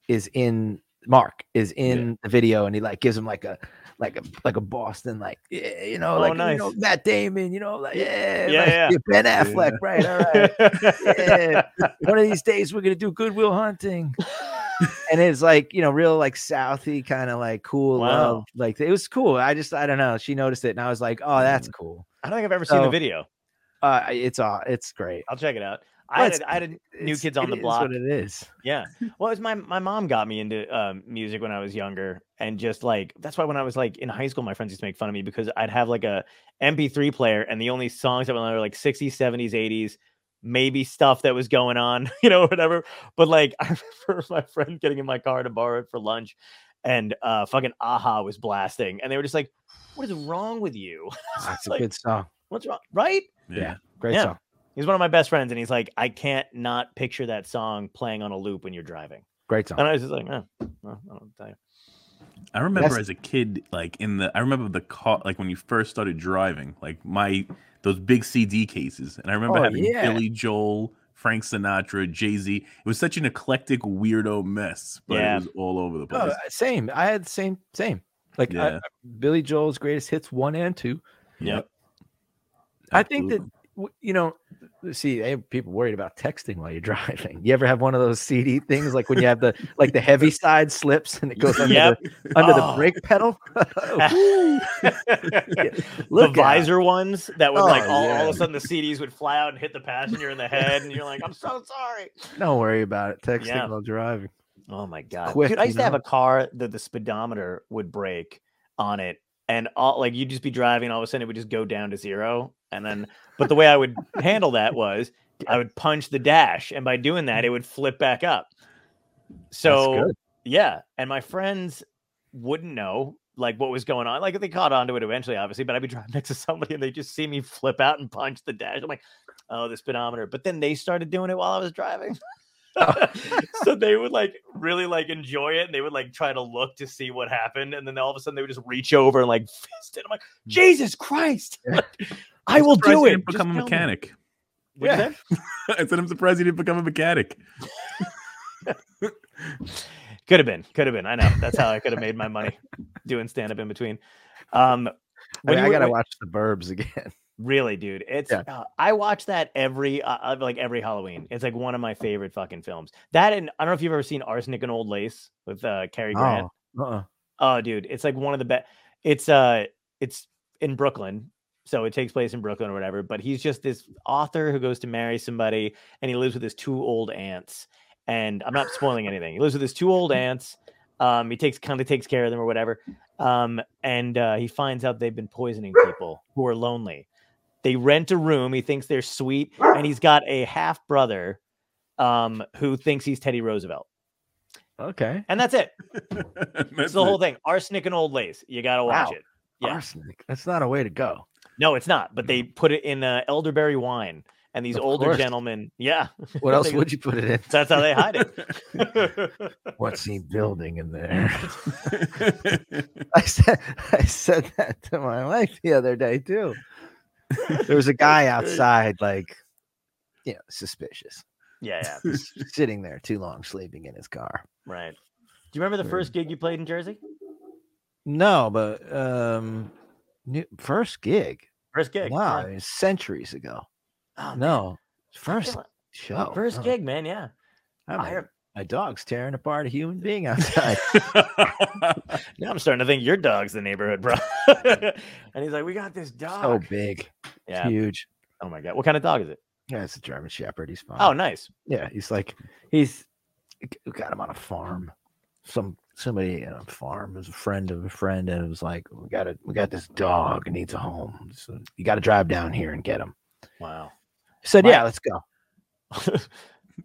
is in Mark is in the video, and he like gives him like a like a like a Boston like yeah, you know Oh, like you know. Matt Damon, you know like yeah Yeah, like, yeah. Ben Affleck, Yeah. right? All right yeah. One of these days we're gonna do Good Will Hunting. and it's like you know real like Southie kind of like cool Wow. love like it was cool i just i don't know she noticed it and i was like oh that's cool I don't think I've ever seen the video. uh it's uh it's great I'll check it out. I had, it's- I had a New Kids on it the is Block. what it is Yeah. Well, it was my my mom got me into um, music when I was younger, and just like that's why when I was like in high school, my friends used to make fun of me because I'd have like a MP3 player, and the only songs that were on were like 60s, 70s, 80s, maybe stuff that was going on, you know, whatever. But like I remember my friend getting in my car to borrow it for lunch, and uh, fucking a-ha was blasting, and they were just like, "What is wrong with you? that's a good song What's wrong?" Right? Yeah. great Yeah. song He's one of my best friends, and he's like, I can't not picture that song playing on a loop when you're driving. great song And I was just like, eh, well, I don't tell you. I remember That's- as a kid, like in the, I remember the car, like when you first started driving, like my those big CD cases, and I remember Oh, having yeah. Billy Joel, Frank Sinatra, Jay Z. It was such an eclectic weirdo mess, but Yeah. it was all over the Oh, place. same i had the same same like I- billy joel's greatest hits one and two Yep. I think that Absolutely. w- you know, see, people worried about texting while you're driving. You ever have one of those CD things like when you have the like the heavy side slips and it goes under Yep. the under Oh. the brake oh. pedal? the Look out. visor ones that would like Oh, all, all yeah. of a sudden the CDs would fly out and hit the passenger in the head, and you're like, I'm so sorry. Don't worry about it. Texting Yeah. while driving. Oh my god, Quick, dude! I you used to have a car that the speedometer would break on it, and all like you'd just be driving, all of a sudden it would just go down to zero, and then. But the way I would handle that was I would punch the dash, and by doing that, it mm-hmm. would flip back up. So yeah, and my friends wouldn't know like what was going on. Like they caught on to it eventually, obviously, but I'd be driving next to somebody and they just see me flip out and punch the dash. I'm like, oh, the speedometer. But then they started doing it while I was driving. so they would like really like enjoy it and they would like try to look to see what happened. And then all of a sudden they would just reach over and like fist it. I'm like, Jesus Christ. Like, I will do it. didn't Just become a mechanic. Say? I said I'm surprised you didn't become a mechanic. Could have been. Could have been. I know. That's how I could have made my money doing stand up in between. Um, I, mean, you I gotta watch the Burbs again. Really, dude. It's Yeah. uh, I watch that every uh, uh, like every Halloween. It's like one of my favorite fucking films. That and I don't know if you've ever seen Arsenic and Old Lace with uh Cary Grant. Oh, uh-uh. Oh, dude, it's like one of the best. It's uh, it's in Brooklyn, so it takes place in Brooklyn or whatever. But he's just this author who goes to marry somebody, and he lives with his two old aunts. And I'm not spoiling anything. He lives with his two old aunts. Um, he takes kind of takes care of them or whatever. Um, and uh, he finds out they've been poisoning people who are lonely. They rent a room. He thinks they're sweet, and he's got a half brother, um, who thinks he's Teddy Roosevelt, Okay. and that's it. That's It's the whole thing. Arsenic and old lace. You gotta watch Wow. it. Yeah. Arsenic. That's not a way to go. No, it's not. But they put it in uh, elderberry wine, and these Of older course. gentlemen. Yeah, What else would you put it in? that's how they hide it. What's he building in there? I said I said that to my wife the other day too. There was a guy outside, like, you know, suspicious, yeah, yeah, sitting there too long, sleeping in his car. right. Do you remember the first gig you played in Jersey? No, but um, new, first gig. First gig. Wow, yeah. centuries ago. Oh. No, I first show. First Oh, gig, man. Yeah. I heard- my dog's tearing apart a human being outside. Now I'm starting to think your dog's the neighborhood, bro. and he's like, "We got this dog. so big, yeah. huge. Oh my god. What kind of dog is it? Yeah, it's a German Shepherd. He's fine. Oh, nice. Yeah, he's like he's we got him on a farm. Some somebody on a farm was a friend of a friend, and it was like we got a we got this dog and needs a home. So you got to drive down here and get him. Wow. Said, yeah, let's go.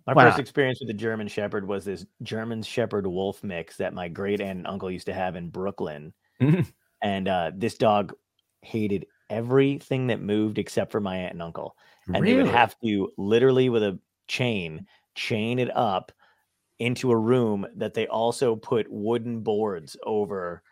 My first experience with the German Shepherd was this German Shepherd Wolf mix that my great aunt and uncle used to have in Brooklyn. Mhm. And uh, this dog hated everything that moved except for my aunt and uncle. And they would have to literally with a chain chain it up into a room that they also put wooden boards over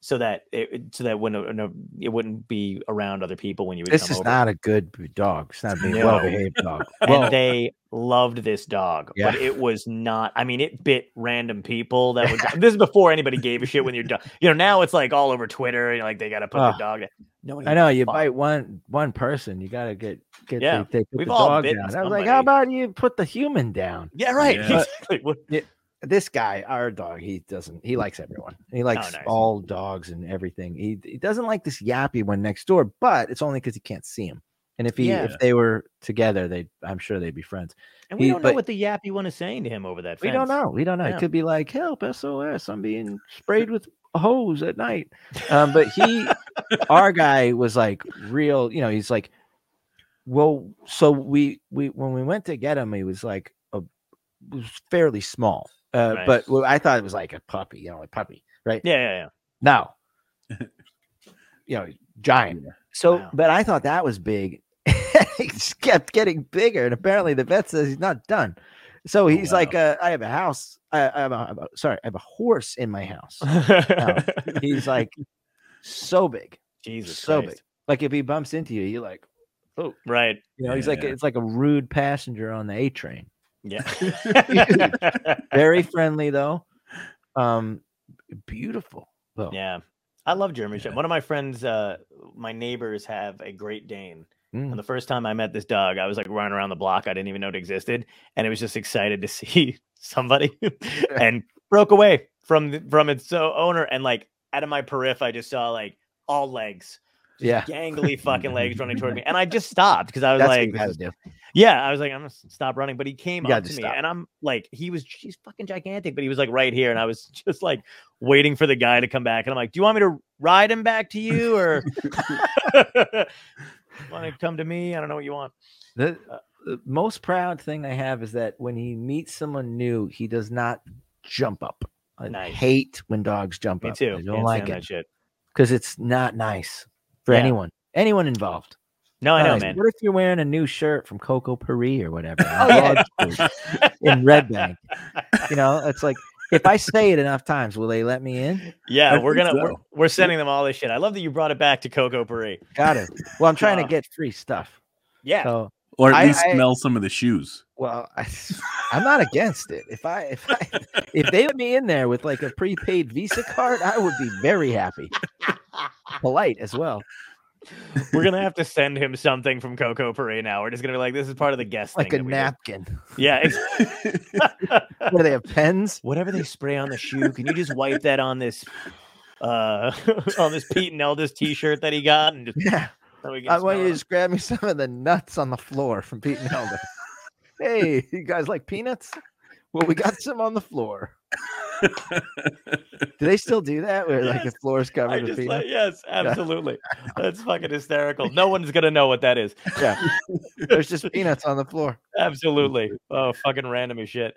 so that it so that when, a- it wouldn't be around other people when you would This come is over. not a good dog. It's not a No. well-behaved dog. and Well, they loved this dog, Yeah. but it was not. I mean, it bit random people. That would. this is before anybody gave a shit when you're done. You know, now it's like all over Twitter. You know, like they got to put Oh. the dog. No, I know you bite one one person, you gotta get get Yeah, the, they put we've the all dog bitten down. I was like, how about you put the human down? Yeah, right. Yeah. Exactly. This guy, our dog, he doesn't. He likes everyone. He likes Oh, nice. all dogs and everything. He he doesn't like this yappy one next door, but it's only because he can't see him. And if he Yeah. if they were together, they I'm sure they'd be friends. And we He- don't know what the yappy one is saying to him over that. We don't know. We don't know. Yeah. It could be like help SOS. I'm being sprayed with a hose at night. Um, but he, our guy, was like real. You know, he's like, well, so we we when we went to get him, he was like a was fairly small. Uh, Right. but well, I thought it was like a puppy, you know, like puppy, right? Yeah, yeah, yeah. No, you know, giant. So, Wow. but I thought that was big. he just kept getting bigger, and apparently the vet says he's not done. So he's like, uh, I have a house. I, I have a, I have a- sorry, I have a horse in my house. he's like so big, Jesus, so Christ. big. Like if he bumps into you, you're like, oh, Right. you know, he's Yeah, like yeah. it's like a rude passenger on the A train. Yeah. Very friendly though. Um, beautiful. Though. yeah. I love German. Shepherd. One of my friends, uh, my neighbors have a Great Dane. Mm. And the first time I met this dog, I was like running around the block. I didn't even know it existed, and it was just excited to see somebody, and broke away from the, from its uh, owner. And like out of my periph, I just saw like all legs, Yeah, gangly fucking legs running toward me, and I just stopped because I was that's like, you this gotta is- do. yeah, I was like, I'm gonna stop running. But he came You up to me, and I'm like, he was he's fucking gigantic, but he was like right here, and I was just like waiting for the guy to come back, and I'm like, do you want me to ride him back to you, or want to come to me? I don't know what you want. The, Uh, the most proud thing I have is that when he meets someone new, he does not jump up. I Nice. hate when dogs jump Me up. too. I don't Can't like it that shit. because it's not nice for Yeah. anyone, anyone involved. No, I know, man. What if you're wearing a new shirt from Coco Paris or whatever? Oh, in Red Bank. You know, it's like if I say it enough times, will they let me in? Yeah, we're gonna we're, we're sending them all this shit. I love that you brought it back to Coco Paris. Got it. Well, I'm trying Uh, to get free stuff. Yeah, So or at I- least I- smell some of the shoes. Well, I, I'm not against it. If I if I if they let me in there with like a prepaid Visa card, I would be very happy. Polite as well. We're gonna have to send him something from Coco Parade now. We're just gonna be like, this is part of the guest Like thing a that we do." napkin. Yeah. What do they have pens? Whatever they spray on the shoe, can you just wipe that on this uh on this Pete and Elda's t-shirt that he got and just Yeah. I want you to just grab me some of the nuts on the floor from Pete and Elda. hey, you guys like peanuts? Well, we got some on the floor. Do they still do that where like the Yes, floor is covered with peanuts? like, yes, absolutely. That's fucking hysterical. No one's gonna know what that is. Yeah. There's just peanuts on the floor. Absolutely. Oh, fucking random as shit.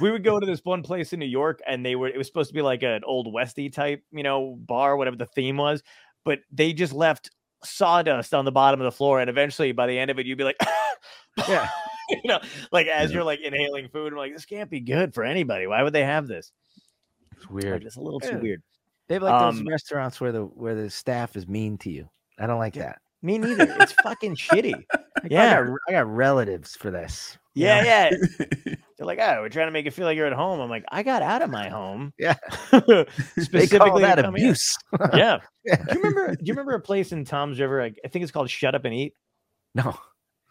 We would go to this one place in New York, and they were. It was supposed to be like an old westy type, you know, bar, whatever the theme was. But they just left sawdust on the bottom of the floor, and eventually, by the end of it, you'd be like, Yeah. you know, like as Yeah. you're like inhaling food, I'm like, this can't be good for anybody. Why would they have this? It's Like, weird. it's a little too Yeah. weird. They have like those Um, restaurants where the where the staff is mean to you. I don't like that. Me neither. It's fucking shitty. Like, Yeah. I got, I got relatives for this. You Yeah, yeah. They're like, oh, we're trying to make it feel like you're at home. I'm like, I got out of my home. Yeah. Specifically, that abuse. Yeah. Yeah. Do you remember? Do you remember a place in Toms River? I I think it's called Shut Up and Eat. No,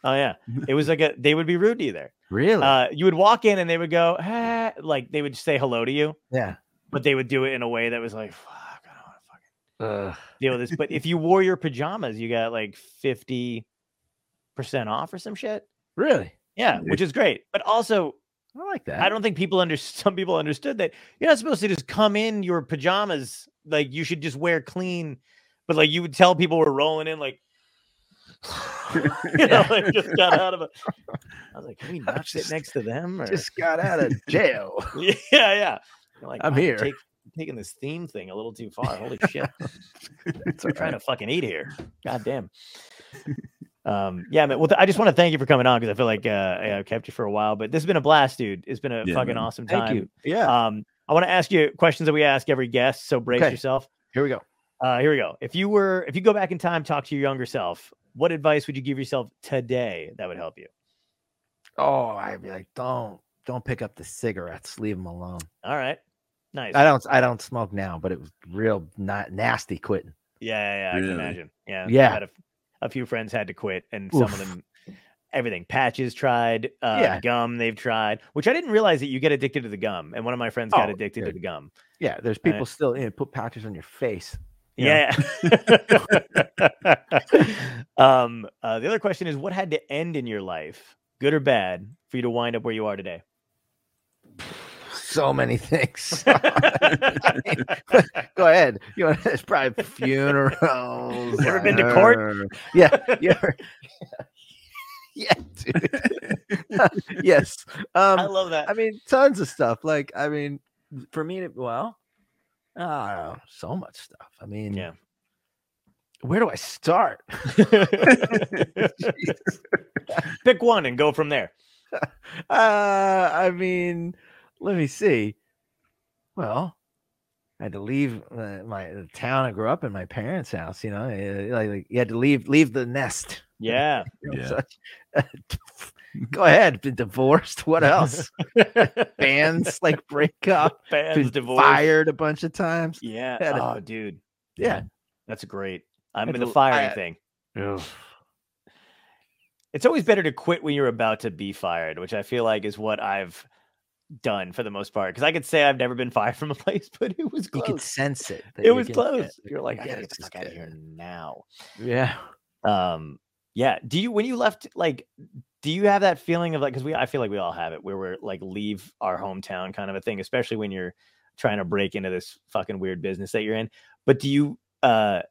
Oh yeah, it was like a. They would be rude to you there. really? Uh, you would walk in and they would go, ah, like they would say hello to you, yeah. but they would do it in a way that was like, fuck, I don't want to fucking Ugh. deal with this. But if you wore your pajamas, you got like fifty percent off or some shit. really? Yeah, which is great. But also, I like that. I don't think people under some people understood that you're not supposed to just come in your pajamas. Like you should just wear clean. But like you would tell people we're rolling in like you know, like just got out of a I was like, can we not sit next to them? Or just got out of jail. yeah, yeah. You're like, I'm "Wow, you're here." take- taking this theme thing a little too far. Holy shit. We're trying to fucking eat here. God damn. Um, yeah, man. Well, th- I just want to thank you for coming on because I feel like uh, I kept you for a while, but this has been a blast, dude. It's been a Yeah, fucking man. awesome time. Thank you. Yeah. Um, I want to ask you questions that we ask every guest. So brace Okay. yourself. Here we go. Uh, here we go. If you were, if you go back in time, talk to your younger self, what advice would you give yourself today that would help you? Oh, I'd be like, don't don't pick up the cigarettes. Leave them alone. All right. Nice. I don't I don't smoke now, but it was real not nasty quitting. Yeah, yeah, yeah, I can imagine. Yeah, I've Yeah. had a, f- a few friends had to quit, and some of them, everything patches tried, uh, Yeah. gum they've tried, which I didn't realize that you get addicted to the gum. And one of my friends got Oh, addicted to the gum. Yeah, there's Right. people still you know, put patches on your face. you? Yeah. um, uh, the other question is, what had to end in your life, good or bad, for you to wind up where you are today? So many things. Go ahead. You know, it's probably funerals. Ever been to court? Yeah. Yeah. yeah, dude. yes. Um I love that. I mean, tons of stuff. Like, I mean, for me, to, well, I so much stuff. I mean, Yeah. where do I start? Pick one and go from there. Uh, I mean, let me see. Well, I had to leave uh, my the town I grew up in, my parents' house. You know, uh, like, like you had to leave leave the nest. Yeah. you know, Yeah. go ahead, been divorced. What else? Bands like break up. Fans Been divorced. fired a bunch of times. Yeah. Had a- Oh, dude. Yeah. That's great. I'm in the firing I- thing. Ugh. It's always better to quit when you're about to be fired, which I feel like is what I've done for the most part. Because I could say I've never been fired from a place, but it was You close. could sense it. it was close. You're like, I gotta get the fuck out of here now. Yeah. Um, yeah. Do you when you left like do you have that feeling of like because we I feel like we all have it where we're like leave our hometown kind of a thing, especially when you're trying to break into this fucking weird business that you're in. But do you uh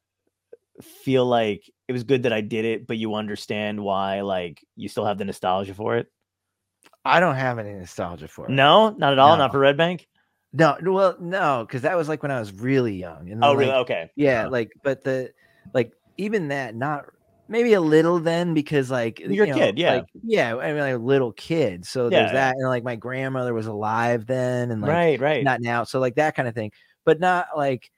feel like it was good that I did it, but you understand why like you still have the nostalgia for it? I don't have any nostalgia for it. No, not at all. Not for Red Bank. No, no, well, no, because that was like when I was really young. And Oh, then, really? Okay. Yeah, Uh, like, but the like even that, not maybe a little then because like You're a you know, kid, yeah. like, yeah. I mean, like a little kid. So Yeah, there's that, and like my grandmother was alive then, and like right, right. not now. So like that kind of thing, but not like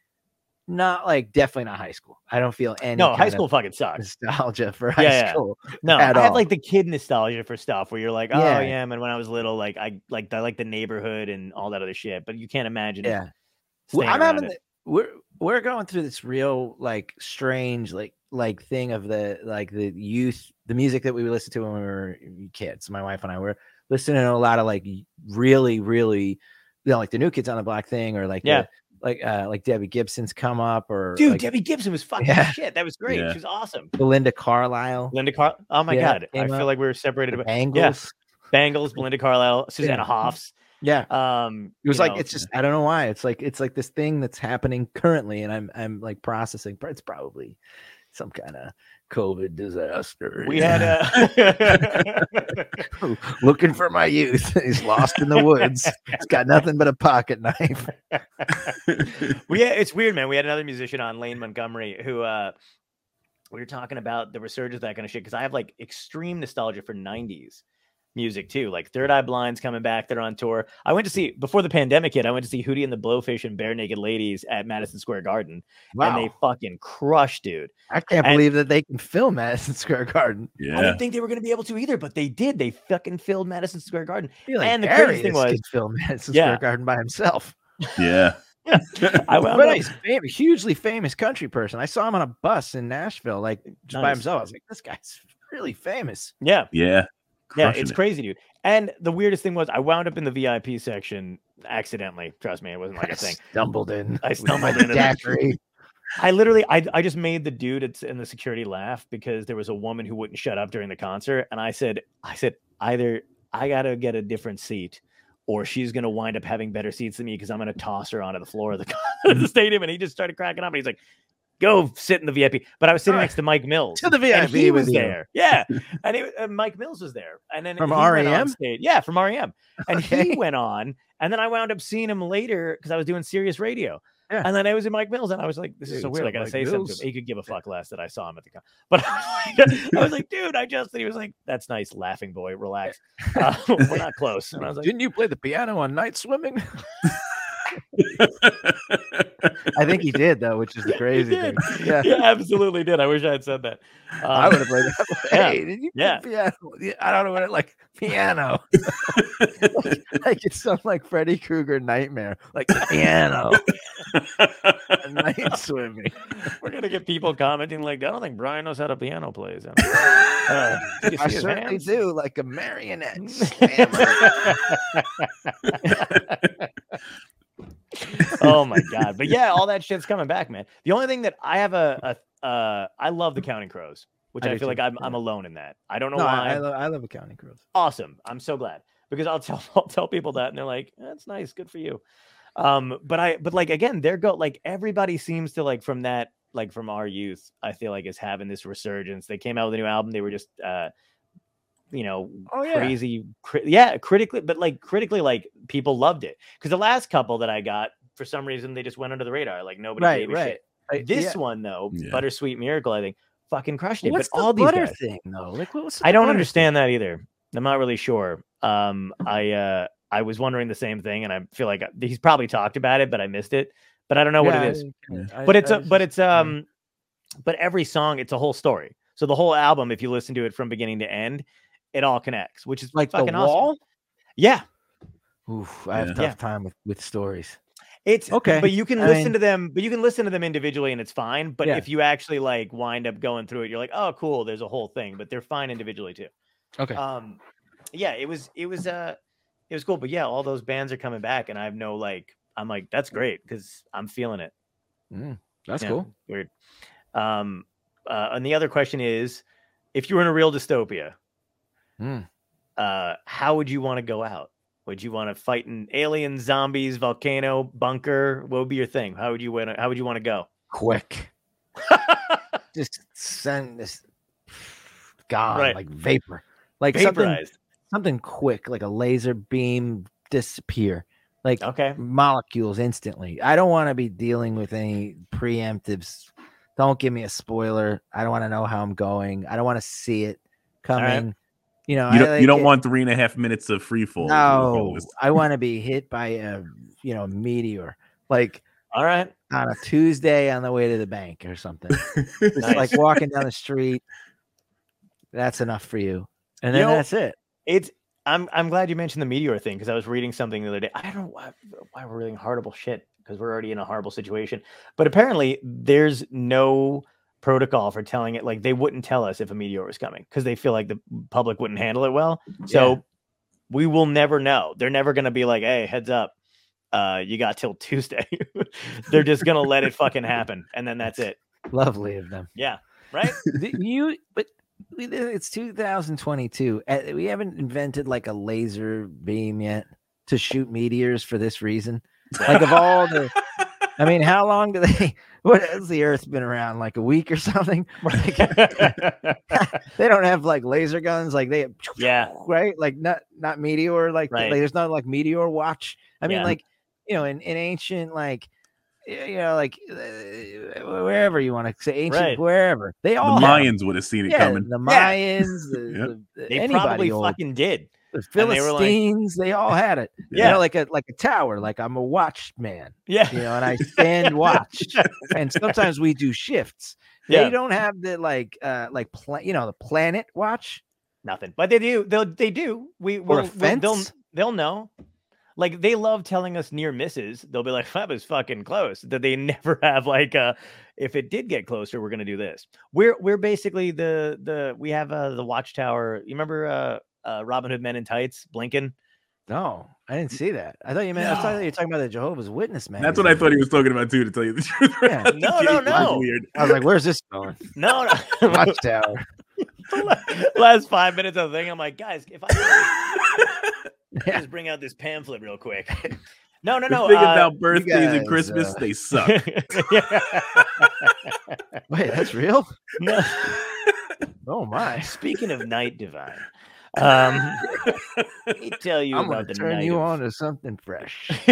not like definitely not high school. I don't feel any No, high school fucking sucks. nostalgia for high Yeah, yeah. school. No, I have like the kid nostalgia for stuff where you're like, oh Yeah. yeah, man. When I was little, like I like I like the neighborhood and all that other shit. But you can't imagine. Yeah. Well, I'm having the, we're we're going through this real like strange like like thing of the like the youth the music that we would listen to when we were kids. My wife and I were listening to a lot of like really really you know like the new kids on the block thing or like Yeah. the, like uh like Debbie Gibson's come up or Dude, like Debbie Gibson was fucking Yeah. shit. That was great. Yeah. She was awesome. Belinda Carlisle, Linda Car. Oh my Yeah, god, I feel up. like we were separated. the But Bangles. Bangles, Belinda Carlisle, Susanna Yeah. Hoffs. Yeah. Um, It was like know, it's just I don't know why it's like it's like this thing that's happening currently, and I'm I'm like processing. but It's probably some kind of COVID disaster. we had a. looking for my youth. He's lost in the woods. He's got nothing but a pocket knife. we had, it's weird, man. We had another musician on Lane Montgomery who uh we were talking about the resurgence of that kind of shit because I have like extreme nostalgia for 90s music too. Like Third Eye Blind's coming back, they're on tour. I went to see before the pandemic hit, I went to see Hootie and the Blowfish and Barenaked Ladies at Madison Square Garden. And they fucking crushed, dude. I can't and- believe that they can film Madison Square Garden. Yeah. I yeah. didn't think they were gonna be able to either, but they did. They fucking filled Madison Square Garden. Like And the crazy thing Darius was- could film Madison Yeah. Square Garden by himself. Yeah. I wound But up- he's fam- hugely famous country person. I saw him on a bus in Nashville, like just by himself. I was like, this guy's really famous. yeah. Yeah. Yeah, it's it. crazy, dude. And the weirdest thing was I wound up in the VIP section accidentally. Trust me, it wasn't like a thing. Stumbled in. I stumbled my into the- daiquiri. I literally, I, I just made the dude in the security laugh because there was a woman who wouldn't shut up during the concert, and I said, I said either I gotta get a different seat, or she's gonna wind up having better seats than me because I'm gonna toss her onto the floor of the, the stadium. And he just started cracking up, and he's like, "Go sit in the VIP." But I was sitting next to Mike Mills, To the and VIP he was you. there. Yeah, and, it, and Mike Mills was there, and then From he went on REM? stage. Yeah, from REM, and Okay. he went on, and then I wound up seeing him later because I was doing Sirius Radio. Yeah. And then I was in Mike Mills, and I was like, "This is Dude, so weird. I gotta Mike say something Mills? him." He could give a fuck less that I saw him at the con, but I was like, I was like, "Dude, I just." And he was like, "That's nice, laughing boy. Relax. Uh, we're not close." And I was like, Didn't you play the piano on night swimming? I think he did though, which is the crazy thing. Yeah. "He absolutely did." I wish I had said that. I Um, would have played that. yeah, did you play yeah. piano? I don't know what it like piano. like it's sounds like Freddy Krueger nightmare. Like piano. night swimming. We're gonna get people commenting like, "I don't think Brian knows how to piano play." So, uh, I see his certainly hands? do, like a marionette. Oh my god! But yeah, all that shit's coming back, man. The only thing that I have a, a uh, I love the Counting Crows, which I I, feel like I'm, yeah. I'm alone in that. I don't know no, why. I, I, love, I love accounting crows. awesome. I'm so glad because I'll tell I'll tell people that and they're like, "That's nice, good for you." Um, but I but like again, they're go like everybody seems to like from that like from our youth. I feel like is having this resurgence. They came out with a new album. They were just uh, you know, Oh, yeah. crazy. Cri- yeah, critically, but like critically, like people loved it because the last couple that I got for some reason they just went under the radar. Like nobody Right, gave a right. shit. I- This yeah. one though, Yeah. Buttersweet Miracle, I think fucking crushed it. What's but the all these butter guys, thing though? Like what was I don't understand that either. I'm not really sure. Um, I uh, I was wondering the same thing, and I feel like I- he's probably talked about it, but I missed it. But I don't know what it is. But it's a, but it's um, but every song it's a whole story. So the whole album, if you listen to it from beginning to end, it all connects, which is like the fucking awesome. wall. Yeah, Oof, I have Yeah. tough Yeah. time with with stories. it's Okay, But you can I listen mean- to them, but you can listen to them individually, and it's fine. But Yeah. if you actually like wind up going through it, you're like, oh, cool. There's a whole thing, but they're fine individually too. Okay. um yeah it was it was uh it was cool but yeah all those bands are coming back and i have no like i'm like that's great because i'm feeling it Mm, that's Yeah, cool. weird um uh and the other question is if you were in a real dystopia Mm. uh how would you want to go out would you want to fight in alien zombies volcano bunker what would be your thing how would you want how would you want to go Quick. Just send this God, Right. like vapor. Like something vaporized something quick, like a laser beam disappear. Like okay molecules instantly. I don't want to be dealing with any preemptives. Don't give me a spoiler. I don't want to know how I'm going. I don't want to see it coming. right. You know, You don't, like you don't want three and a half minutes of free fall. is what we'll call No. I want to be hit by a you know meteor. Like All right. on a Tuesday on the way to the bank or something. Just Nice. like walking down the street. That's enough for you. And You then know- that's it. It's I'm I'm glad you mentioned the meteor thing because I was reading something the other day. I don't know why, why we're reading horrible shit because we're already in a horrible situation. But apparently there's no protocol for telling it like they wouldn't tell us if a meteor was coming because they feel like the public wouldn't handle it well. So Yeah. we will never know. They're never gonna be like, hey, heads up. Uh, you got till Tuesday. They're just gonna let it fucking happen, and then that's it. Lovely of them. Yeah, right. You but it's 2022. uh, We haven't invented like a laser beam yet to shoot meteors for this reason. Like of all the I mean, how long do they what has the earth been around? Like a week or something? Like, they don't have like laser guns like they yeah, right? Like not not meteor, like, Right. like there's not like meteor watch. I mean, Yeah. like you know, in, in ancient like you know, like uh, wherever you want to say ancient, Right. wherever they The all have 'em. Mayans would have seen it yeah, coming. the Yeah. Mayans, the, the- they anybody probably old, fucking did. The and they like- Philistines, they all had it. You Yeah. know, like a like a tower, like I'm a watchman, Yeah, you know, and I stand watch. and sometimes we do shifts. Yeah. They don't have the like uh like pla- you know, the planet watch. nothing. But they do. They'll they do. We will. They'll they'll know. Like they love telling us near misses. They'll be like, "That was fucking close." That they never have like uh if it did get closer, we're gonna do this. We're we're basically the the we have uh the watchtower. You remember uh uh Robin Hood Men in Tights, Blinkin? No, I didn't see that. I thought you meant I thought you were talking about the Jehovah's Witness man. That's what I thought he was talking about too. To tell you the truth, Yeah. No, no, no. Weird. I was like, "Where's this going?" No, no. Watchtower. Last five minutes of the thing, I'm like, guys, if I Yeah. just bring out this pamphlet real quick. No, no, The no. thing uh, about birthdays and Christmas, uh, they suck. Wait, that's real? no. Oh my! Speaking of night divine, um, let me tell you I'm about gonna the turn night you of- on to something fresh.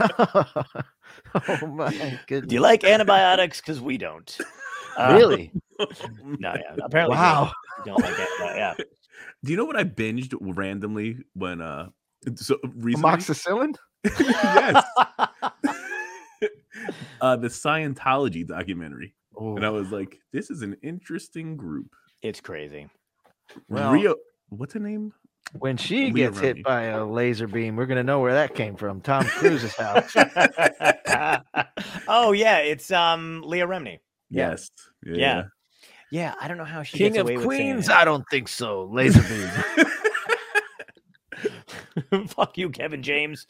oh my goodness! Do you like antibiotics? Because we don't. Uh, really? No, yeah. Apparently, we Wow. don't like it. Yeah. Do you know what I binged randomly when uh so recently? Amoxicillin? yes. uh the Scientology documentary. And I Oh, was like, this is an interesting group. It's crazy. Well- Rio what's her name? when she Leah gets Remini. hit by a laser beam, we're gonna know where that came from. Tom Cruise's house. oh yeah, it's um Leah Remini. Yes. Yeah. Yeah, I don't know how she King gets of away with Queens? it. I don't think so. Laser beam. Fuck you, Kevin James.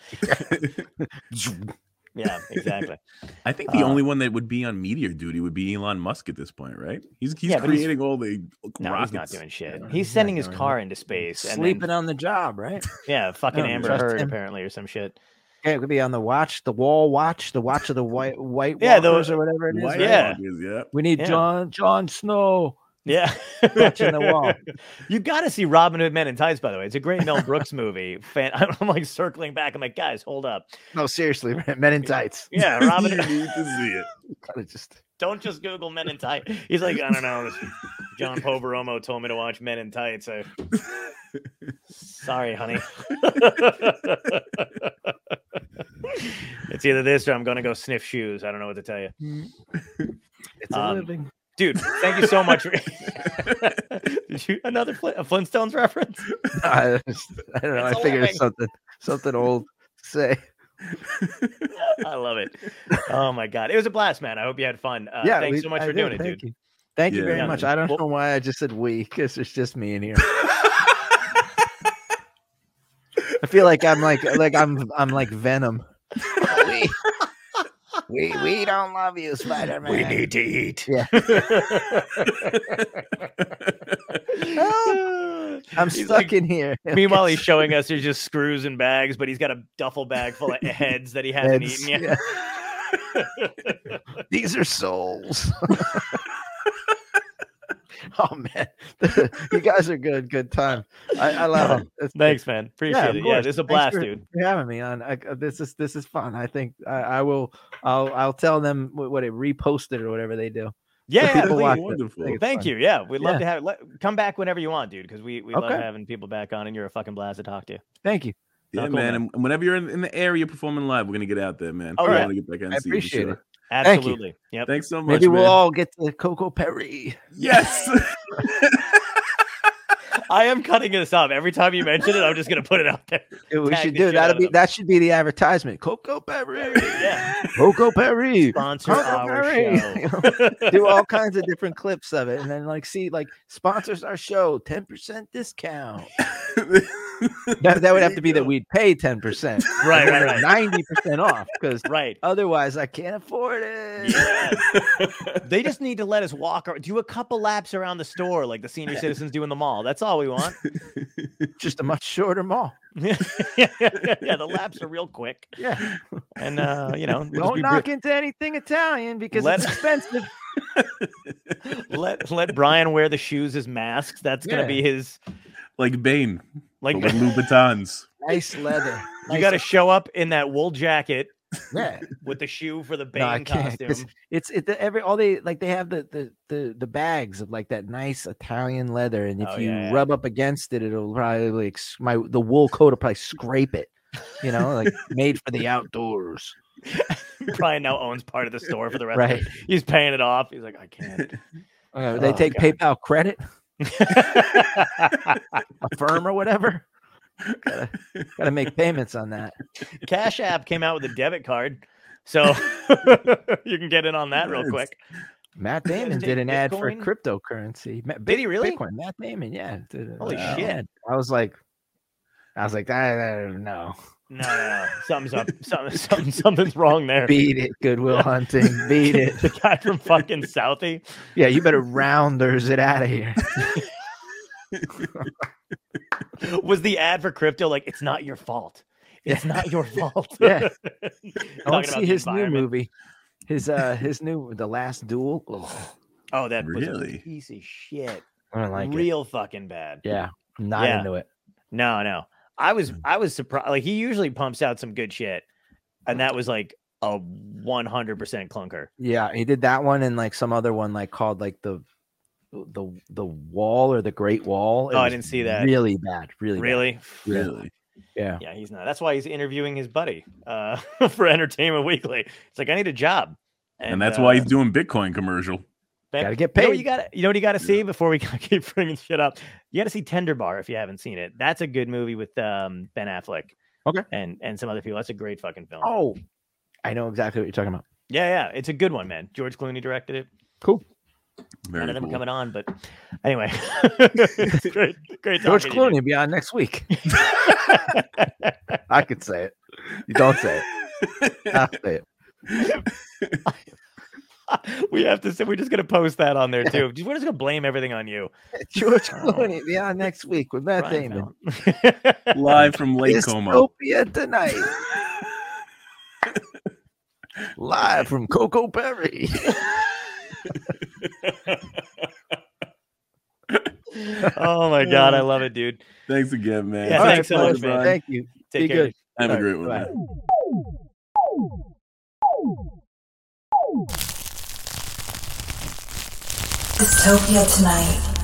Yeah, exactly. I think the Uh, only one that would be on meteor duty would be Elon Musk at this point, right? He's he's Yeah, but he's- creating all the No, rockets. he's not doing shit. He's he's sending his doing car into space and Sleeping then, on the job, right? yeah, fucking don't Amber Heard him. apparently or some shit. Yeah, it could be on the watch, the wall watch, the watch of the white white Yeah, the- walkers or whatever it is. Right? Yeah. Walkers, yeah. We need Yeah. John Jon Snow. Yeah, Watching the wall. You got to see Robin Hood Men in Tights, by the way. It's a great Mel Brooks movie. Fan- I'm like circling back. I'm like, guys, hold up. No, seriously, Men in Tights. Yeah, Robin. Hood. you need to see it. Gotta just don't just Google Men in Tights. He's like, I don't know. John Poveromo told me to watch Men in Tights. So sorry, honey. it's either this or I'm going to go sniff shoes. I don't know what to tell you. it's a Um, living. Dude, thank you so much. Did you another Flint, a Flintstones reference? I, just- I don't know. It's I a figured living. something something old to say. I love it. Oh my god, it was a blast, man. I hope you had fun. Uh, yeah, thanks we- so much I for did, doing it, dude. You. Thank you very Yeah, much. I don't Well- know why I just said we because it's just me in here. I feel like I'm like like I'm I'm like Venom. We, we we don't love you, Spider Man. We need to eat. Yeah. I'm He's stuck like- in here. Meanwhile, he's showing us there's just screws and bags, but he's got a duffel bag full of heads that he hasn't Heads, eaten yet. These are souls. oh man, you guys are good. Good time. I, I love it. It's. Thanks, man. Appreciate of it. Yeah, it's a blast, for- dude. for having me on. I, uh, this is this is fun. I think I, I will. I'll I'll tell them what, what it reposted or whatever they do. Yeah, yeah, people please. watch it. Wonderful. Thank fun. you. Yeah, we'd love Yeah. to have let, come back whenever you want, dude. Because we we love having people back on, and you're a fucking blast to talk to. Thank you. Yeah, Oh, cool, man. man. And and whenever you're in, in the area performing live, we're gonna get out there, man. Oh, I want to get back out and I see you for appreciate sure. It. Thank you. Absolutely. Yep. Thanks so much. Maybe we'll all get to Coco Perry. Yes. I am cutting this up. Every time you mention it, I'm just gonna put it out there. Yeah, we Tag should do that. out Be them. that should be the advertisement. Coco Perry. Yeah. Coco Perry. Sponsor Coco our Perry. show. do all kinds of different clips of it, and then like see like sponsors our show, ten percent discount. That, that would have to be that we'd pay ten percent, Right, right, right. ninety percent off, because right. otherwise I can't afford it. Yeah. they just need to let us walk or do a couple laps around the store like the senior citizens do in the mall. That's all we want. Just a much shorter mall. yeah, the laps are real quick. Yeah, And uh, you know, we'll don't be knock into anything Italian because Let- it's expensive. let let Brian wear the shoes as masks. That's gonna Yeah. be his like Bane, like with Louboutins. nice leather. you Nice- got to show up in that wool jacket yeah. with the shoe for the Bane No, I can't. 'cause costume. It's it the, every all they like they have the, the the the bags of like that nice Italian leather, and if Oh, you yeah, rub up against it, it'll probably like my the wool coat will probably scrape it. You know, like made for the outdoors. Brian now owns part of the store for the rest Right. He's paying it off. He's like, I can't. Uh, they Oh, take God. PayPal credit, a firm or whatever. Gotta, gotta make payments on that. Cash App came out with a debit card. So you can get in on that real quick. Matt Damon did an ad for cryptocurrency. Ma- Did he really? Bitcoin. Matt Damon, yeah. did Holy an shit. I was like, I was like, I, I don't know. No, no, no. Something's up. Something, something, something's wrong there. Beat it, Good Will Hunting. Beat it. the guy from fucking Southie. Yeah, you better rounders it out of here. Was the ad for crypto like it's not your fault? It's not your fault. Yeah. I Talking want to see his new movie. His uh his new The Last Duel. Ugh, Oh, that was a Really? piece of shit. I don't like it. Real fucking bad. Yeah, I'm not Yeah. into it. No, no. I was Mm. I was surprised. Like he usually pumps out some good shit, and that was like a one hundred percent clunker. Yeah, he did that one and like some other one like called like the the the wall or the Great Wall. It Oh, I didn't see that. Really bad. Really. bad. Really? Really? Yeah. Yeah, he's not. That's why he's interviewing his buddy uh, for Entertainment Weekly. It's like I need a job, And, that's why uh, he's doing Bitcoin commercial. Ba- Gotta get You know what paid. you got you know what you got to see before we keep bringing shit up. You got to see Tender Bar if you haven't seen it. That's a good movie with um, Ben Affleck. Okay. And and some other people. That's a great fucking film. Oh, I know exactly what you're talking about. Yeah, yeah. It's a good one, man. George Clooney directed it. Cool. Very None of them cool. coming on, but anyway, great, great. George talking to you, Clooney will be on next week. I could say it. You don't say it. I'll say it. we have to say we're just gonna post that on there too. We're just gonna blame everything on you. George Oh. Clooney will be on next week with Matt Brian Damon. Live from Lake Como. Tonight. Live from Coco Perry. oh my god, I love it, dude. Thanks again, man. Yeah, All thanks so fellas, much, man. Thank you. Take Be care. good. Have a great right, one. bye. man. Dystopia tonight.